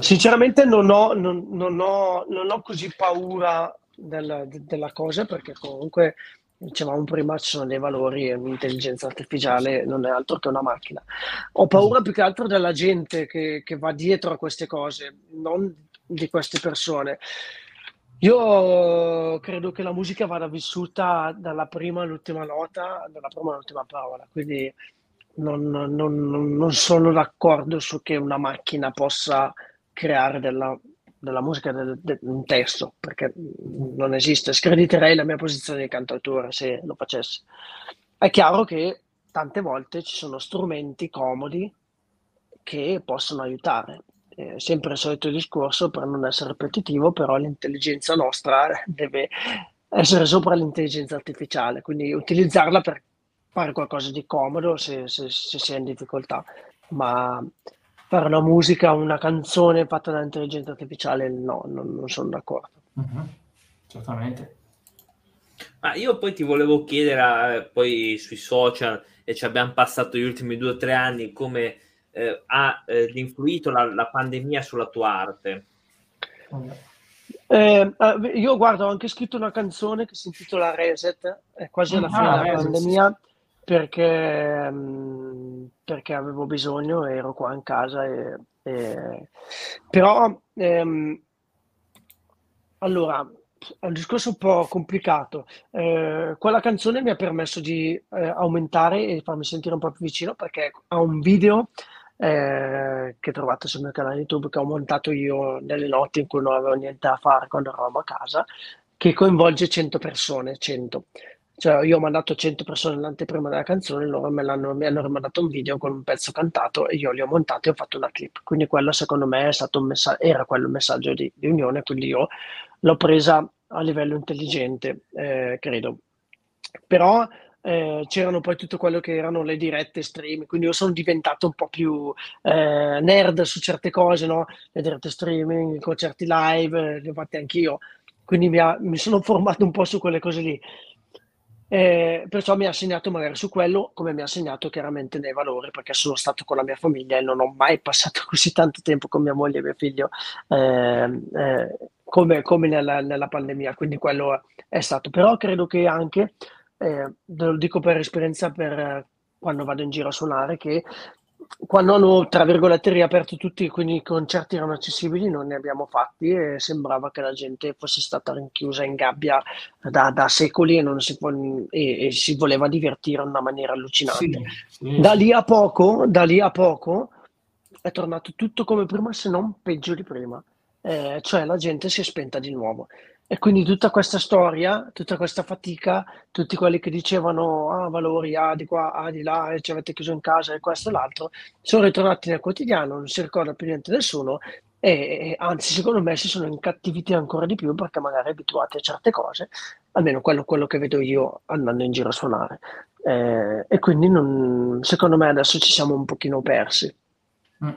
Sinceramente non ho, non, non ho, ho così paura della, della, cosa perché comunque, dicevamo prima, ci sono dei valori e l'intelligenza artificiale non è altro che una macchina. Ho paura più che altro della gente che, che va dietro a queste cose, non di queste persone. Io credo che la musica vada vissuta dalla prima all'ultima nota, dalla prima all'ultima parola, quindi non, non, non sono d'accordo su che una macchina possa creare della, della musica, del, del, un testo, perché non esiste. Screditerei la mia posizione di cantautore se lo facessi. È chiaro che tante volte ci sono strumenti comodi che possono aiutare eh, sempre il solito discorso per non essere ripetitivo, però l'intelligenza nostra deve essere sopra l'intelligenza artificiale, quindi utilizzarla per fare qualcosa di comodo se, se, se si è in difficoltà, ma fare una musica, una canzone fatta dall'intelligenza artificiale no, non, non sono d'accordo. Uh-huh. Certamente. Ma io poi ti volevo chiedere, eh, poi sui social, e ci abbiamo passato gli ultimi due o tre anni, come eh, ha eh, influito la, la, pandemia sulla tua arte? Eh, eh, io guardo, ho anche scritto una canzone che si intitola Reset, è quasi alla ah, fine della Reset, pandemia, perché, mm, perché, avevo bisogno, ero qua in casa, e, e... però ehm, allora è un discorso un po' complicato. Eh, quella canzone mi ha permesso di eh, aumentare e farmi sentire un po' più vicino perché ha un video eh, che trovate sul mio canale YouTube che ho montato io nelle notti in cui non avevo niente da fare quando eravamo a casa, che coinvolge 100 persone, 100. Cioè, io ho mandato 100 persone l'anteprima della canzone, loro me l'hanno, mi hanno rimandato un video con un pezzo cantato e io li ho montati e ho fatto una clip. Quindi quello secondo me è stato un messaggio, era quello un messaggio di, di, unione, quindi io l'ho presa a livello intelligente, eh, credo. Però eh, c'erano poi tutto quello che erano le dirette streaming, quindi io sono diventato un po' più eh, nerd su certe cose, no? Le dirette streaming, i concerti live, li ho fatti anch'io, quindi mi, ha, mi sono formato un po' su quelle cose lì. Eh, perciò mi ha segnato magari su quello, come mi ha segnato chiaramente nei valori, perché sono stato con la mia famiglia e non ho mai passato così tanto tempo con mia moglie e mio figlio eh, eh, come, come nella, nella, pandemia, quindi quello è stato. Però credo che anche, eh, lo dico per esperienza per quando vado in giro a suonare, che quando hanno, tra virgolette, riaperto tutti, quindi i concerti erano accessibili, non ne abbiamo fatti e sembrava che la gente fosse stata rinchiusa in gabbia da, da secoli e, si, e, e, si, voleva divertire in una maniera allucinante. Sì, sì. Da, lì a poco, da lì a poco è tornato tutto come prima, se non peggio di prima. Eh, cioè la gente si è spenta di nuovo. E quindi tutta questa storia, tutta questa fatica, tutti quelli che dicevano ah, valori A di qua, A di là, ci avete chiuso in casa e questo e l'altro, sono ritornati nel quotidiano, non si ricorda più niente nessuno e, e anzi secondo me si sono incattiviti ancora di più perché magari abituati a certe cose, almeno quello, quello che vedo io andando in giro a suonare. Eh, e quindi non, secondo me adesso ci siamo un pochino persi. Mm.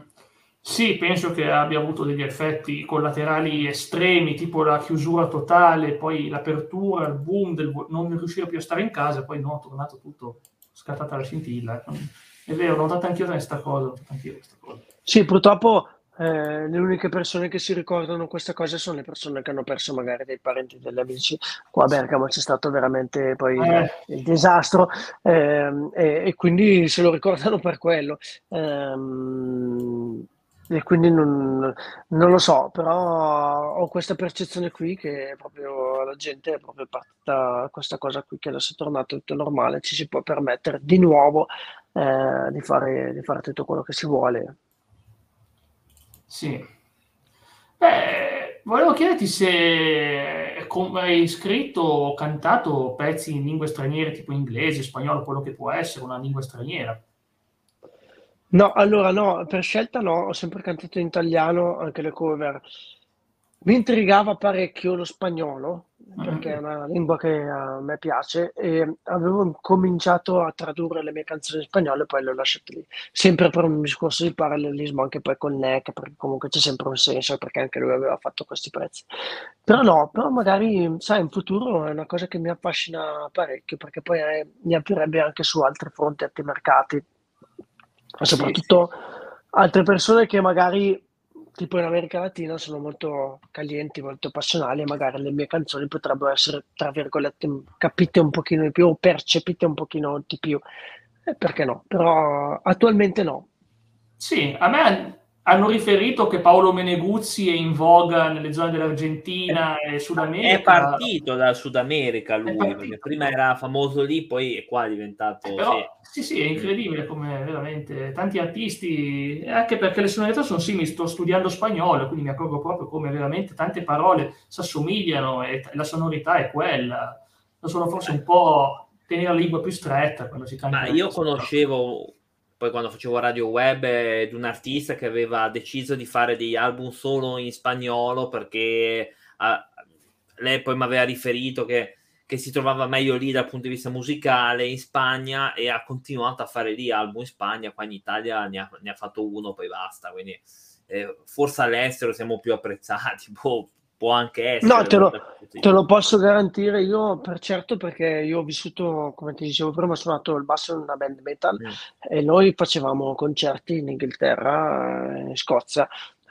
Sì, penso che abbia avuto degli effetti collaterali estremi, tipo la chiusura totale, poi l'apertura, il boom del non riuscire più a stare in casa, poi no, è tornato tutto scattata la scintilla. È vero, ho notato anch'io questa cosa. questa cosa. Sì, purtroppo eh, le uniche persone che si ricordano questa cosa sono le persone che hanno perso magari dei parenti, degli amici. Qua a Bergamo c'è stato veramente poi eh. il disastro eh, e, e, quindi se lo ricordano per quello. E quindi non, non, lo so, però ho questa percezione qui che proprio la gente è proprio partita questa cosa qui che adesso è tornato tutto normale, ci si può permettere di nuovo eh, di, fare, di fare tutto quello che si vuole. Sì. Beh, volevo chiederti se hai scritto o cantato pezzi in lingue straniere, tipo inglese, spagnolo, quello che può essere una lingua straniera. No, allora no, per scelta no, ho sempre cantato in italiano anche le cover. Mi intrigava parecchio lo spagnolo, perché è una lingua che a me piace, e avevo cominciato a tradurre le mie canzoni in spagnolo e poi le ho lasciate lì. Sempre per un discorso di parallelismo anche poi con Neck, perché comunque c'è sempre un senso, perché anche lui aveva fatto questi prezzi. Però no, però magari, sai, in futuro è una cosa che mi affascina parecchio, perché poi eh, mi aprirebbe anche su altri fronti, altri mercati ma soprattutto altre persone che magari tipo in America Latina sono molto calienti, molto passionali e magari le mie canzoni potrebbero essere, tra virgolette, capite un pochino di più o percepite un pochino di più. Eh, perché no? Però attualmente no. Sì, a me hanno riferito che Paolo Meneguzzi è in voga nelle zone dell'Argentina e Sud America. È partito dal Sud America lui, perché prima era famoso lì, poi è qua diventato... Eh, però, sì. sì, sì, è incredibile come veramente tanti artisti, anche perché le sonorità sono simili, sto studiando spagnolo, quindi mi accorgo proprio come veramente tante parole si assomigliano e la sonorità è quella. Non sono forse un po' tenere la lingua più stretta quando si canta. Ma io conoscevo poi quando facevo radio web di un artista che aveva deciso di fare degli album solo in spagnolo perché ah, lei poi mi aveva riferito che, che, si trovava meglio lì dal punto di vista musicale in Spagna e ha continuato a fare lì album in Spagna, qua in Italia ne ha, ne ha fatto uno, poi basta, quindi eh, forse all'estero siamo più apprezzati, boh, può anche essere. No, te lo, te lo, posso garantire io per certo perché io ho vissuto, come ti dicevo prima, ho suonato il basso in una band metal mm. e noi facevamo concerti in Inghilterra, in Scozia,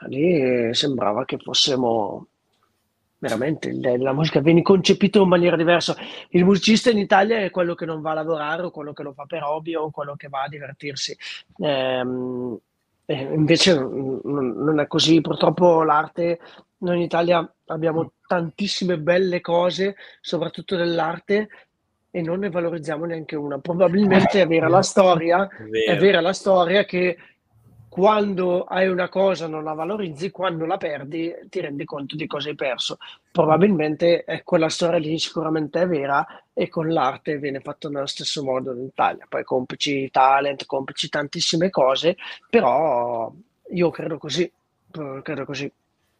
lì sembrava che fossimo veramente la musica viene concepita in maniera diversa. Il musicista in Italia è quello che non va a lavorare o quello che lo fa per hobby o quello che va a divertirsi. Ehm, invece non è così, purtroppo l'arte noi in Italia abbiamo mm. tantissime belle cose, soprattutto dell'arte, e non ne valorizziamo neanche una. Probabilmente è vera la storia, è vera la storia che quando hai una cosa non la valorizzi, quando la perdi ti rendi conto di cosa hai perso. Probabilmente è quella storia lì sicuramente è vera e con l'arte viene fatto nello stesso modo in Italia. Poi complici talent, complici tantissime cose, però io credo così, credo così.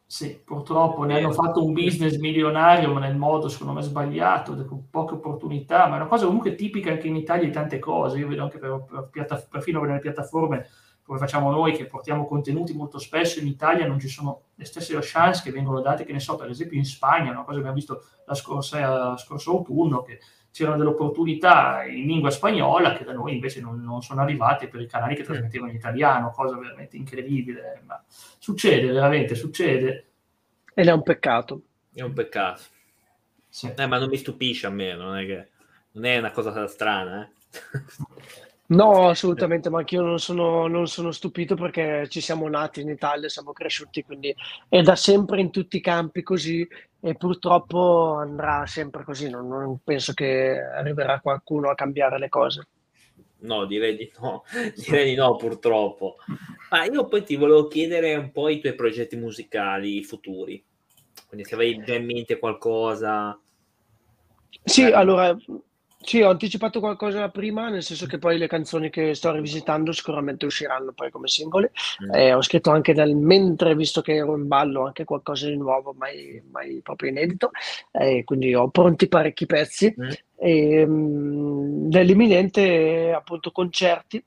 Sì, purtroppo ne hanno fatto un business milionario, ma nel modo secondo me sbagliato, con poche opportunità, ma è una cosa comunque tipica anche in Italia di tante cose. Io vedo anche per, per piatta, perfino nelle piattaforme come facciamo noi che portiamo contenuti molto spesso in Italia non ci sono le stesse chance che vengono date, che ne so, per esempio in Spagna, una cosa che abbiamo visto la scorsa, la scorso autunno, che c'erano delle opportunità in lingua spagnola che da noi invece non, non sono arrivate per i canali che trasmettevano in italiano, cosa veramente incredibile. Ma succede, veramente, succede. Ed è un peccato. È un peccato. Sì. Eh, ma non mi stupisce a me, non è, che, non è una cosa strana. Eh? No, assolutamente, ma anch'io non sono, non sono stupito perché ci siamo nati in Italia, siamo cresciuti, quindi è da sempre in tutti i campi così e purtroppo andrà sempre così, non, non penso che arriverà qualcuno a cambiare le cose. No, direi di no, direi di no purtroppo. Ma io poi ti volevo chiedere un po' i tuoi progetti musicali futuri, quindi se avevi già in mente qualcosa. Sì, allora sì, ho anticipato qualcosa prima, nel senso che poi le canzoni che sto rivisitando sicuramente usciranno poi come singoli. Mm. Eh, ho scritto anche nel mentre, visto che ero in ballo, anche qualcosa di nuovo, mai, mai proprio inedito. Eh, quindi ho pronti parecchi pezzi. Mm. E, mh, nell'imminente, appunto, concerti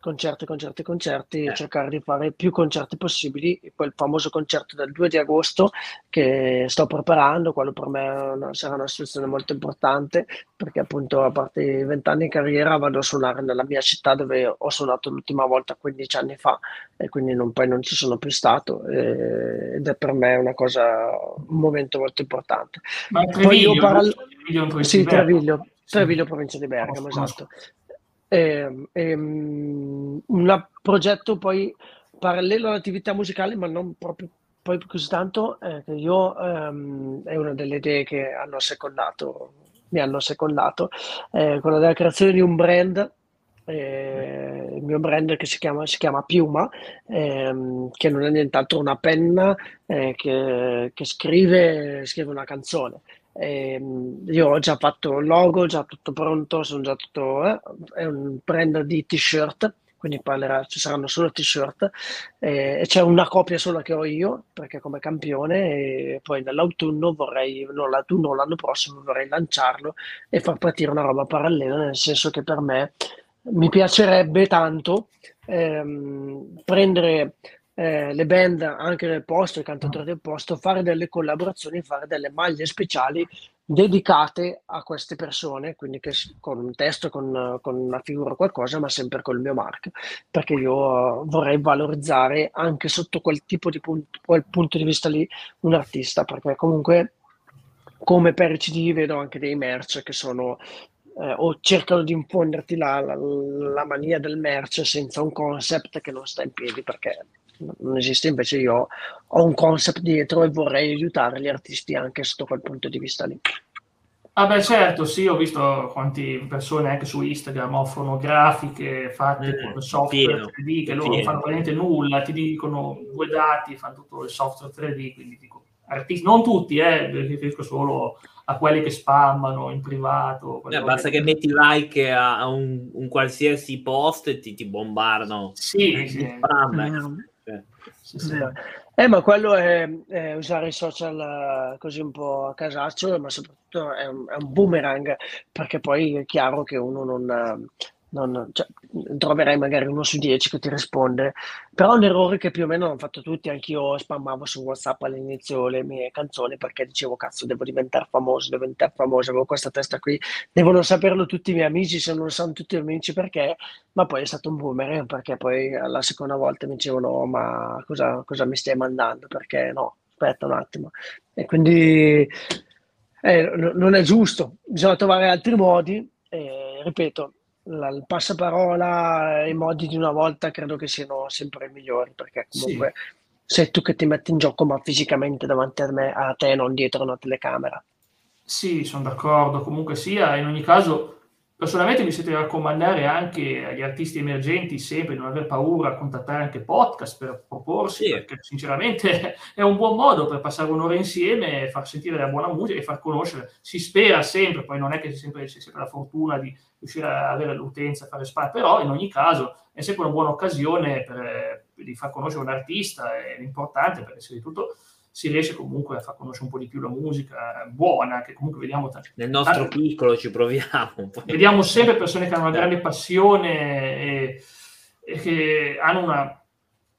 concerti, concerti, concerti, eh. cercare di fare più concerti possibili. Quel famoso concerto del 2 di agosto che sto preparando, quello per me sarà una situazione molto importante perché appunto a parte i vent'anni in carriera vado a suonare nella mia città dove ho suonato l'ultima volta 15 anni fa e quindi non, poi non ci sono più stato e, ed è per me una cosa, un momento molto importante. Ma Treviglio, poi io parlo... Treviglio, sì, Treviglio, Treviglio, provincia di Bergamo, esatto eh, ehm, un progetto poi parallelo all'attività musicale, ma non proprio poi così tanto, eh, io ehm, è una delle idee che hanno secondato, mi hanno secondato, eh, quella della creazione di un brand eh, il mio brand che si chiama, si chiama Piuma, ehm, che non è nient'altro una penna eh, che, che scrive, scrive, una canzone. Eh, io ho già fatto il logo, già tutto pronto, sono già tutto, eh, è un brand di t-shirt, quindi parlerà, ci saranno solo t-shirt eh, e c'è una copia sola che ho io perché come campione e poi nell'autunno vorrei, non l'autunno l'anno prossimo vorrei lanciarlo e far partire una roba parallela, nel senso che per me mi piacerebbe tanto ehm, prendere eh, le band anche del posto, i cantatori del posto, fare delle collaborazioni, fare delle maglie speciali dedicate a queste persone, quindi che, con un testo, con, con una figura o qualcosa, ma sempre col mio marchio, perché io vorrei valorizzare anche sotto quel tipo di punto, quel punto di vista lì un artista, perché comunque come per i CD vedo anche dei merch che sono eh, o cercano di infonderti la, la, la, mania del merch senza un concept che non sta in piedi perché non esiste, invece io ho un concept dietro e vorrei aiutare gli artisti anche sotto quel punto di vista lì. Ah beh certo, sì, ho visto quante persone anche su Instagram offrono grafiche fatte mm, con software pieno, 3D che loro non fanno veramente nulla, ti dicono due dati, fanno tutto il software 3D, quindi dico, artisti, non tutti, eh, riferisco solo a quelli che spammano in privato. Eh, basta che... che metti like a, a un, un, qualsiasi post e ti, ti bombardano. Sì, eh, sì. Spam, eh. Sì, sì. Eh, ma quello è, è, usare i social eh, così un po' a casaccio, ma soprattutto è un, è un, boomerang, perché poi è chiaro che uno non, non, cioè, troverai magari uno su dieci che ti risponde, però un errore che più o meno hanno fatto tutti, anch'io spammavo su WhatsApp all'inizio le mie canzoni perché dicevo cazzo devo diventare famoso, devo diventare famoso, avevo questa testa qui, devono saperlo tutti i miei amici, se non lo sanno tutti i miei amici perché, ma poi è stato un boomerang perché poi la seconda volta mi dicevano ma cosa, cosa mi stai mandando, perché no, aspetta un attimo, e quindi eh, non è giusto, bisogna trovare altri modi, e, ripeto, la, il passaparola e i modi di una volta credo che siano sempre migliori perché comunque sì. sei tu che ti metti in gioco ma fisicamente davanti a me, a te, non dietro una telecamera. Sì, sono d'accordo, comunque sia, in ogni caso Personalmente mi siete raccomandare anche agli artisti emergenti sempre di non aver paura a contattare anche podcast per proporsi, sì. perché sinceramente è un buon modo per passare un'ora insieme, far sentire la buona musica e far conoscere. Si spera sempre, poi non è che c'è sempre, c'è sempre la fortuna di riuscire a avere l'utenza, a fare spazio, però in ogni caso è sempre una buona occasione per, di far conoscere un artista è importante perché se di tutto si riesce comunque a far conoscere un po' di più la musica buona, che comunque vediamo... T- Nel nostro t- piccolo ci proviamo. Vediamo sempre persone che hanno una grande passione e, e che hanno una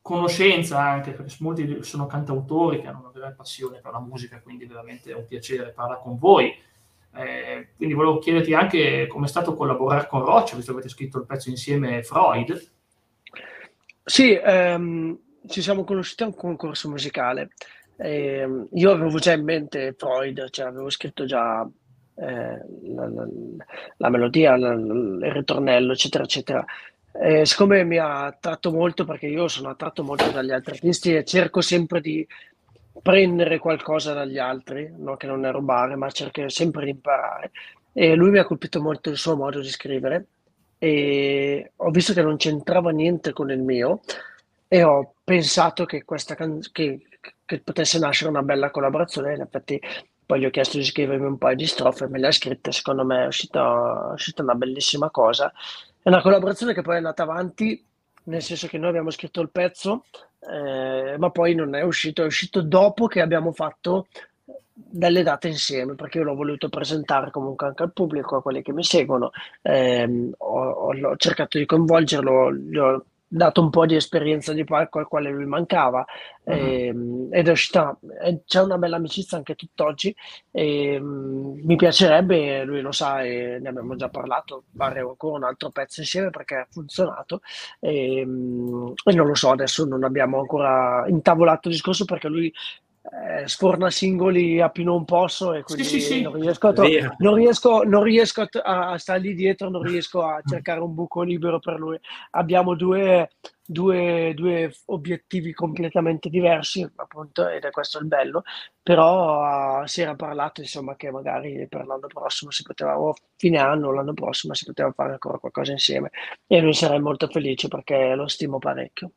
conoscenza anche, perché molti sono cantautori che hanno una grande passione per la musica, quindi veramente è un piacere parlare con voi. Eh, quindi volevo chiederti anche come è stato collaborare con Roccia, visto che avete scritto il pezzo insieme Freud. Sì, ehm, ci siamo conosciuti a un concorso musicale eh, io avevo già in mente Freud, cioè avevo scritto già eh, la, la, la, melodia, la, il ritornello, eccetera, eccetera. Eh, siccome mi ha attratto molto, perché io sono attratto molto dagli altri artisti e cerco sempre di prendere qualcosa dagli altri, no? che non è rubare, ma cerco sempre di imparare. E lui mi ha colpito molto il suo modo di scrivere e ho visto che non c'entrava niente con il mio e ho pensato che, questa can- che potesse nascere una bella collaborazione. In effetti, poi gli ho chiesto di scrivermi un paio di strofe, me le ha scritte. Secondo me è uscita, è uscita una bellissima cosa. È una collaborazione che poi è andata avanti, nel senso che noi abbiamo scritto il pezzo, eh, ma poi non è uscito, è uscito dopo che abbiamo fatto delle date insieme perché io l'ho voluto presentare comunque anche al pubblico, a quelli che mi seguono. Eh, ho, ho, cercato di coinvolgerlo, gli ho dato un po' di esperienza di palco al quale lui mancava uh-huh. e, ed è uscita c'è una bella amicizia anche tutt'oggi e, mi piacerebbe lui lo sa e ne abbiamo già parlato fare ancora un altro pezzo insieme perché ha funzionato e, e non lo so adesso non abbiamo ancora intavolato il discorso perché lui eh, sforna singoli a più non posso e quindi sì, sì, sì. non riesco, a, non riesco, non riesco a, a stare lì dietro, non riesco a cercare un buco libero per lui. Abbiamo due, due, due obiettivi completamente diversi, appunto, ed è questo il bello, però uh, si era parlato insomma che magari per l'anno prossimo si poteva, o fine anno, l'anno prossimo si poteva fare ancora qualcosa insieme e lui sarei molto felice perché lo stimo parecchio.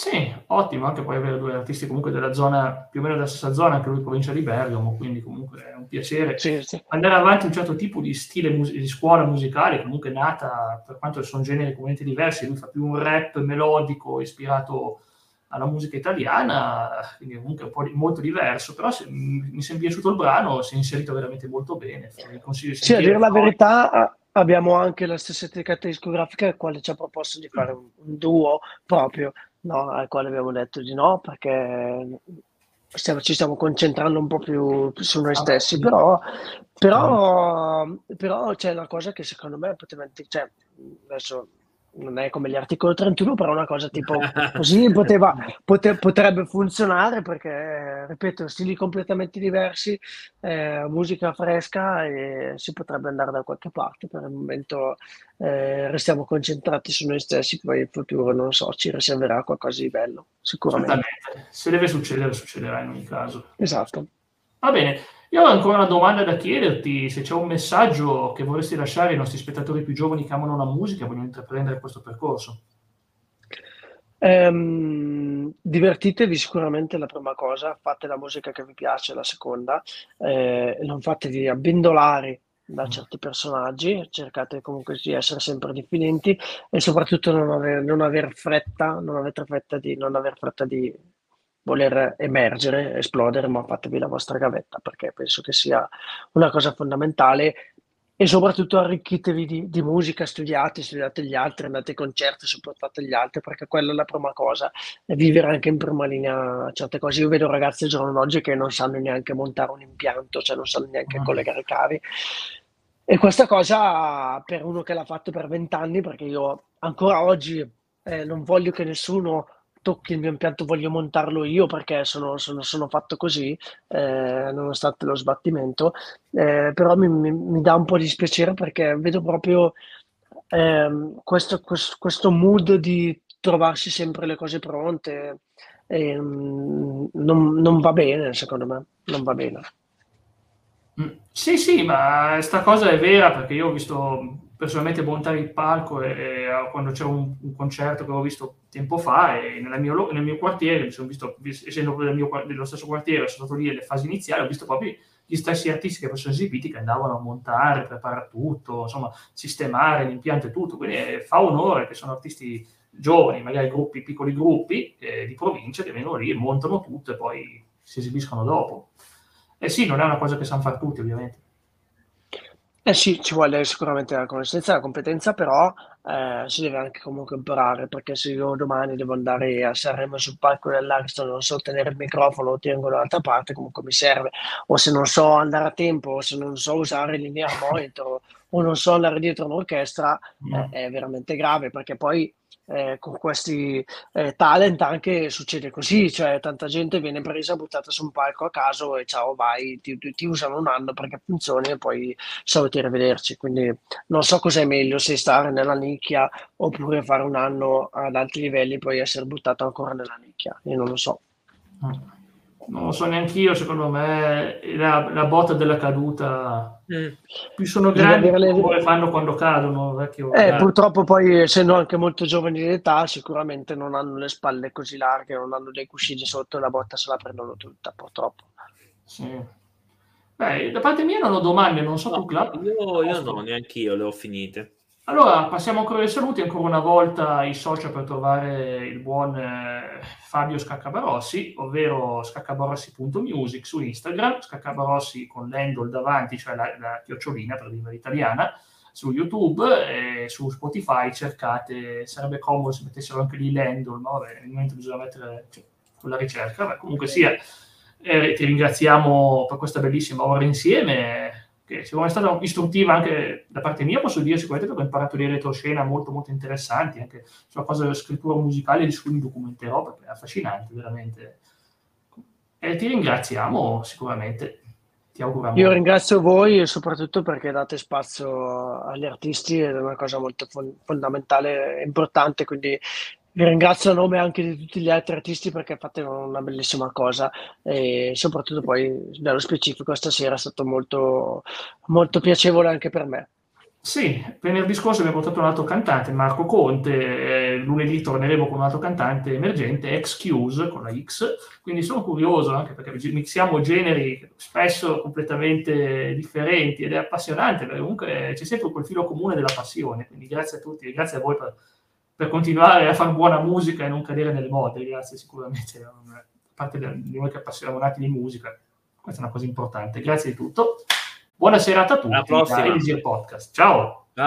Sì, ottimo, anche poi avere due artisti comunque della zona, più o meno della stessa zona, anche lui provincia di Bergamo, quindi comunque è un piacere sì. andare avanti un certo tipo di stile mus- di scuola musicale, comunque nata, per quanto sono generi completamente diversi, lui fa più un rap melodico ispirato alla musica italiana, quindi comunque un po' di, molto diverso, però se, mi, è piaciuto il brano, si è inserito veramente molto bene. Sì, a dire la verità, abbiamo anche la stessa etichetta discografica, al quale ci ha proposto di fare un, un duo proprio no, al quale abbiamo detto di no perché stiamo, ci stiamo concentrando un po' più, su noi stessi, però, però, però, c'è una cosa che secondo me poteva, cioè, adesso non è come gli articoli 31, però una cosa tipo così poteva, pote, potrebbe funzionare perché, ripeto, stili completamente diversi, eh, musica fresca e si potrebbe andare da qualche parte. Per il momento eh, restiamo concentrati su noi stessi, poi in futuro, non so, ci riserverà qualcosa di bello, sicuramente. Se deve succedere, succederà in ogni caso. Esatto. Va bene. Io ho ancora una domanda da chiederti, se c'è un messaggio che vorresti lasciare ai nostri spettatori più giovani che amano la musica e vogliono intraprendere questo percorso. Um, divertitevi sicuramente la prima cosa, fate la musica che vi piace, la seconda, eh, non fatevi abbindolare da mm. certi personaggi, cercate comunque di essere sempre diffidenti e soprattutto non aver, non aver fretta, non avete fretta di, non aver fretta di voler emergere, esplodere, ma fatevi la vostra gavetta perché penso che sia una cosa fondamentale e soprattutto arricchitevi di, di, musica, studiate, studiate gli altri, andate ai concerti, supportate gli altri perché quella è la prima cosa, e vivere anche in prima linea certe cose. Io vedo ragazzi al giorno d'oggi che non sanno neanche montare un impianto, cioè non sanno neanche mm. collegare i cavi. E questa cosa per uno che l'ha fatto per vent'anni, perché io ancora oggi eh, non voglio che nessuno tocchi il mio impianto voglio montarlo io perché sono, sono, sono fatto così, eh, nonostante lo sbattimento, eh, però mi, mi, mi, dà un po' dispiacere perché vedo proprio eh, questo, questo, questo, mood di trovarsi sempre le cose pronte, non, non va bene secondo me, non va bene. Mm, sì, sì, ma questa cosa è vera perché io ho visto personalmente montare il palco e, e quando c'era un, un, concerto che ho visto tempo fa e mio, nel mio quartiere, mi sono visto, essendo del mio, dello stesso quartiere, sono stato lì nelle fasi iniziali, ho visto proprio gli stessi artisti che sono esibiti che andavano a montare, preparare tutto, insomma, sistemare l'impianto e tutto, quindi eh, fa onore che sono artisti giovani, magari gruppi, piccoli gruppi eh, di provincia che vengono lì, montano tutto e poi si esibiscono dopo. E sì, non è una cosa che sanno fare tutti, ovviamente. Eh sì, ci vuole sicuramente la conoscenza e la competenza, però eh, si deve anche comunque imparare, perché se io domani devo andare a Sanremo sul palco dell'Ariston, non so tenere il microfono, lo tengo dall'altra parte, comunque mi serve, o se non so andare a tempo, o se non so usare il linear monitor, o non so andare dietro un'orchestra, mm. eh, è veramente grave, perché poi eh, con questi eh, talent anche succede così, cioè tanta gente viene presa, buttata su un palco a caso e ciao vai, ti, ti usano un anno perché funzioni e poi saluti rivederci, quindi non so cos'è meglio se stare nella nicchia oppure fare un anno ad alti livelli e poi essere buttato ancora nella nicchia, io non lo so. Mm non lo so neanche io, secondo me la, la botta della caduta. Mm. più sono grandi le... le fanno quando cadono vecchio, eh, purtroppo poi essendo anche molto giovani di età sicuramente non hanno le spalle così larghe non hanno dei cuscini sotto e la botta se la prendono tutta purtroppo. Sì. Beh, da parte mia non ho domande non so no, tu Club io, io no, neanche io le ho finite allora, passiamo ancora ai saluti, ancora una volta i social per trovare il buon eh, Fabio Scaccabarossi, ovvero scaccabarossi.music su Instagram, Scaccabarossi con l'handle davanti, cioè la, la chiocciolina per dire italiana, su YouTube e su Spotify cercate, sarebbe comodo se mettessero anche lì l'handle, ma vabbè, nel momento bisogna mettere cioè, con ricerca, Beh, comunque sia, eh, ti ringraziamo per questa bellissima ora insieme, che secondo me è stata istruttiva anche da parte mia, posso dire sicuramente perché ho imparato delle retroscena molto molto interessanti, anche sulla cosa della scrittura musicale di cui mi documenterò, perché è affascinante veramente. E ti ringraziamo sicuramente. Ti auguriamo. Io ringrazio voi soprattutto perché date spazio agli artisti ed è una cosa molto fondamentale e importante, quindi vi ringrazio a nome anche di tutti gli altri artisti perché fate una bellissima cosa e soprattutto poi nello specifico stasera è stato molto, molto piacevole anche per me. Sì, venerdì scorso abbiamo portato un altro cantante, Marco Conte, eh, lunedì torneremo con un altro cantante emergente, Excuse con la X, quindi sono curioso anche perché mixiamo generi spesso completamente differenti ed è appassionante, perché comunque c'è sempre quel filo comune della passione, quindi grazie a tutti e grazie a voi per per continuare a fare buona musica e non cadere nelle mode, grazie sicuramente, a parte di noi che appassionati di musica, questa è una cosa importante. Grazie di tutto. Buona serata a tutti. Alla prossima. Podcast. Ciao.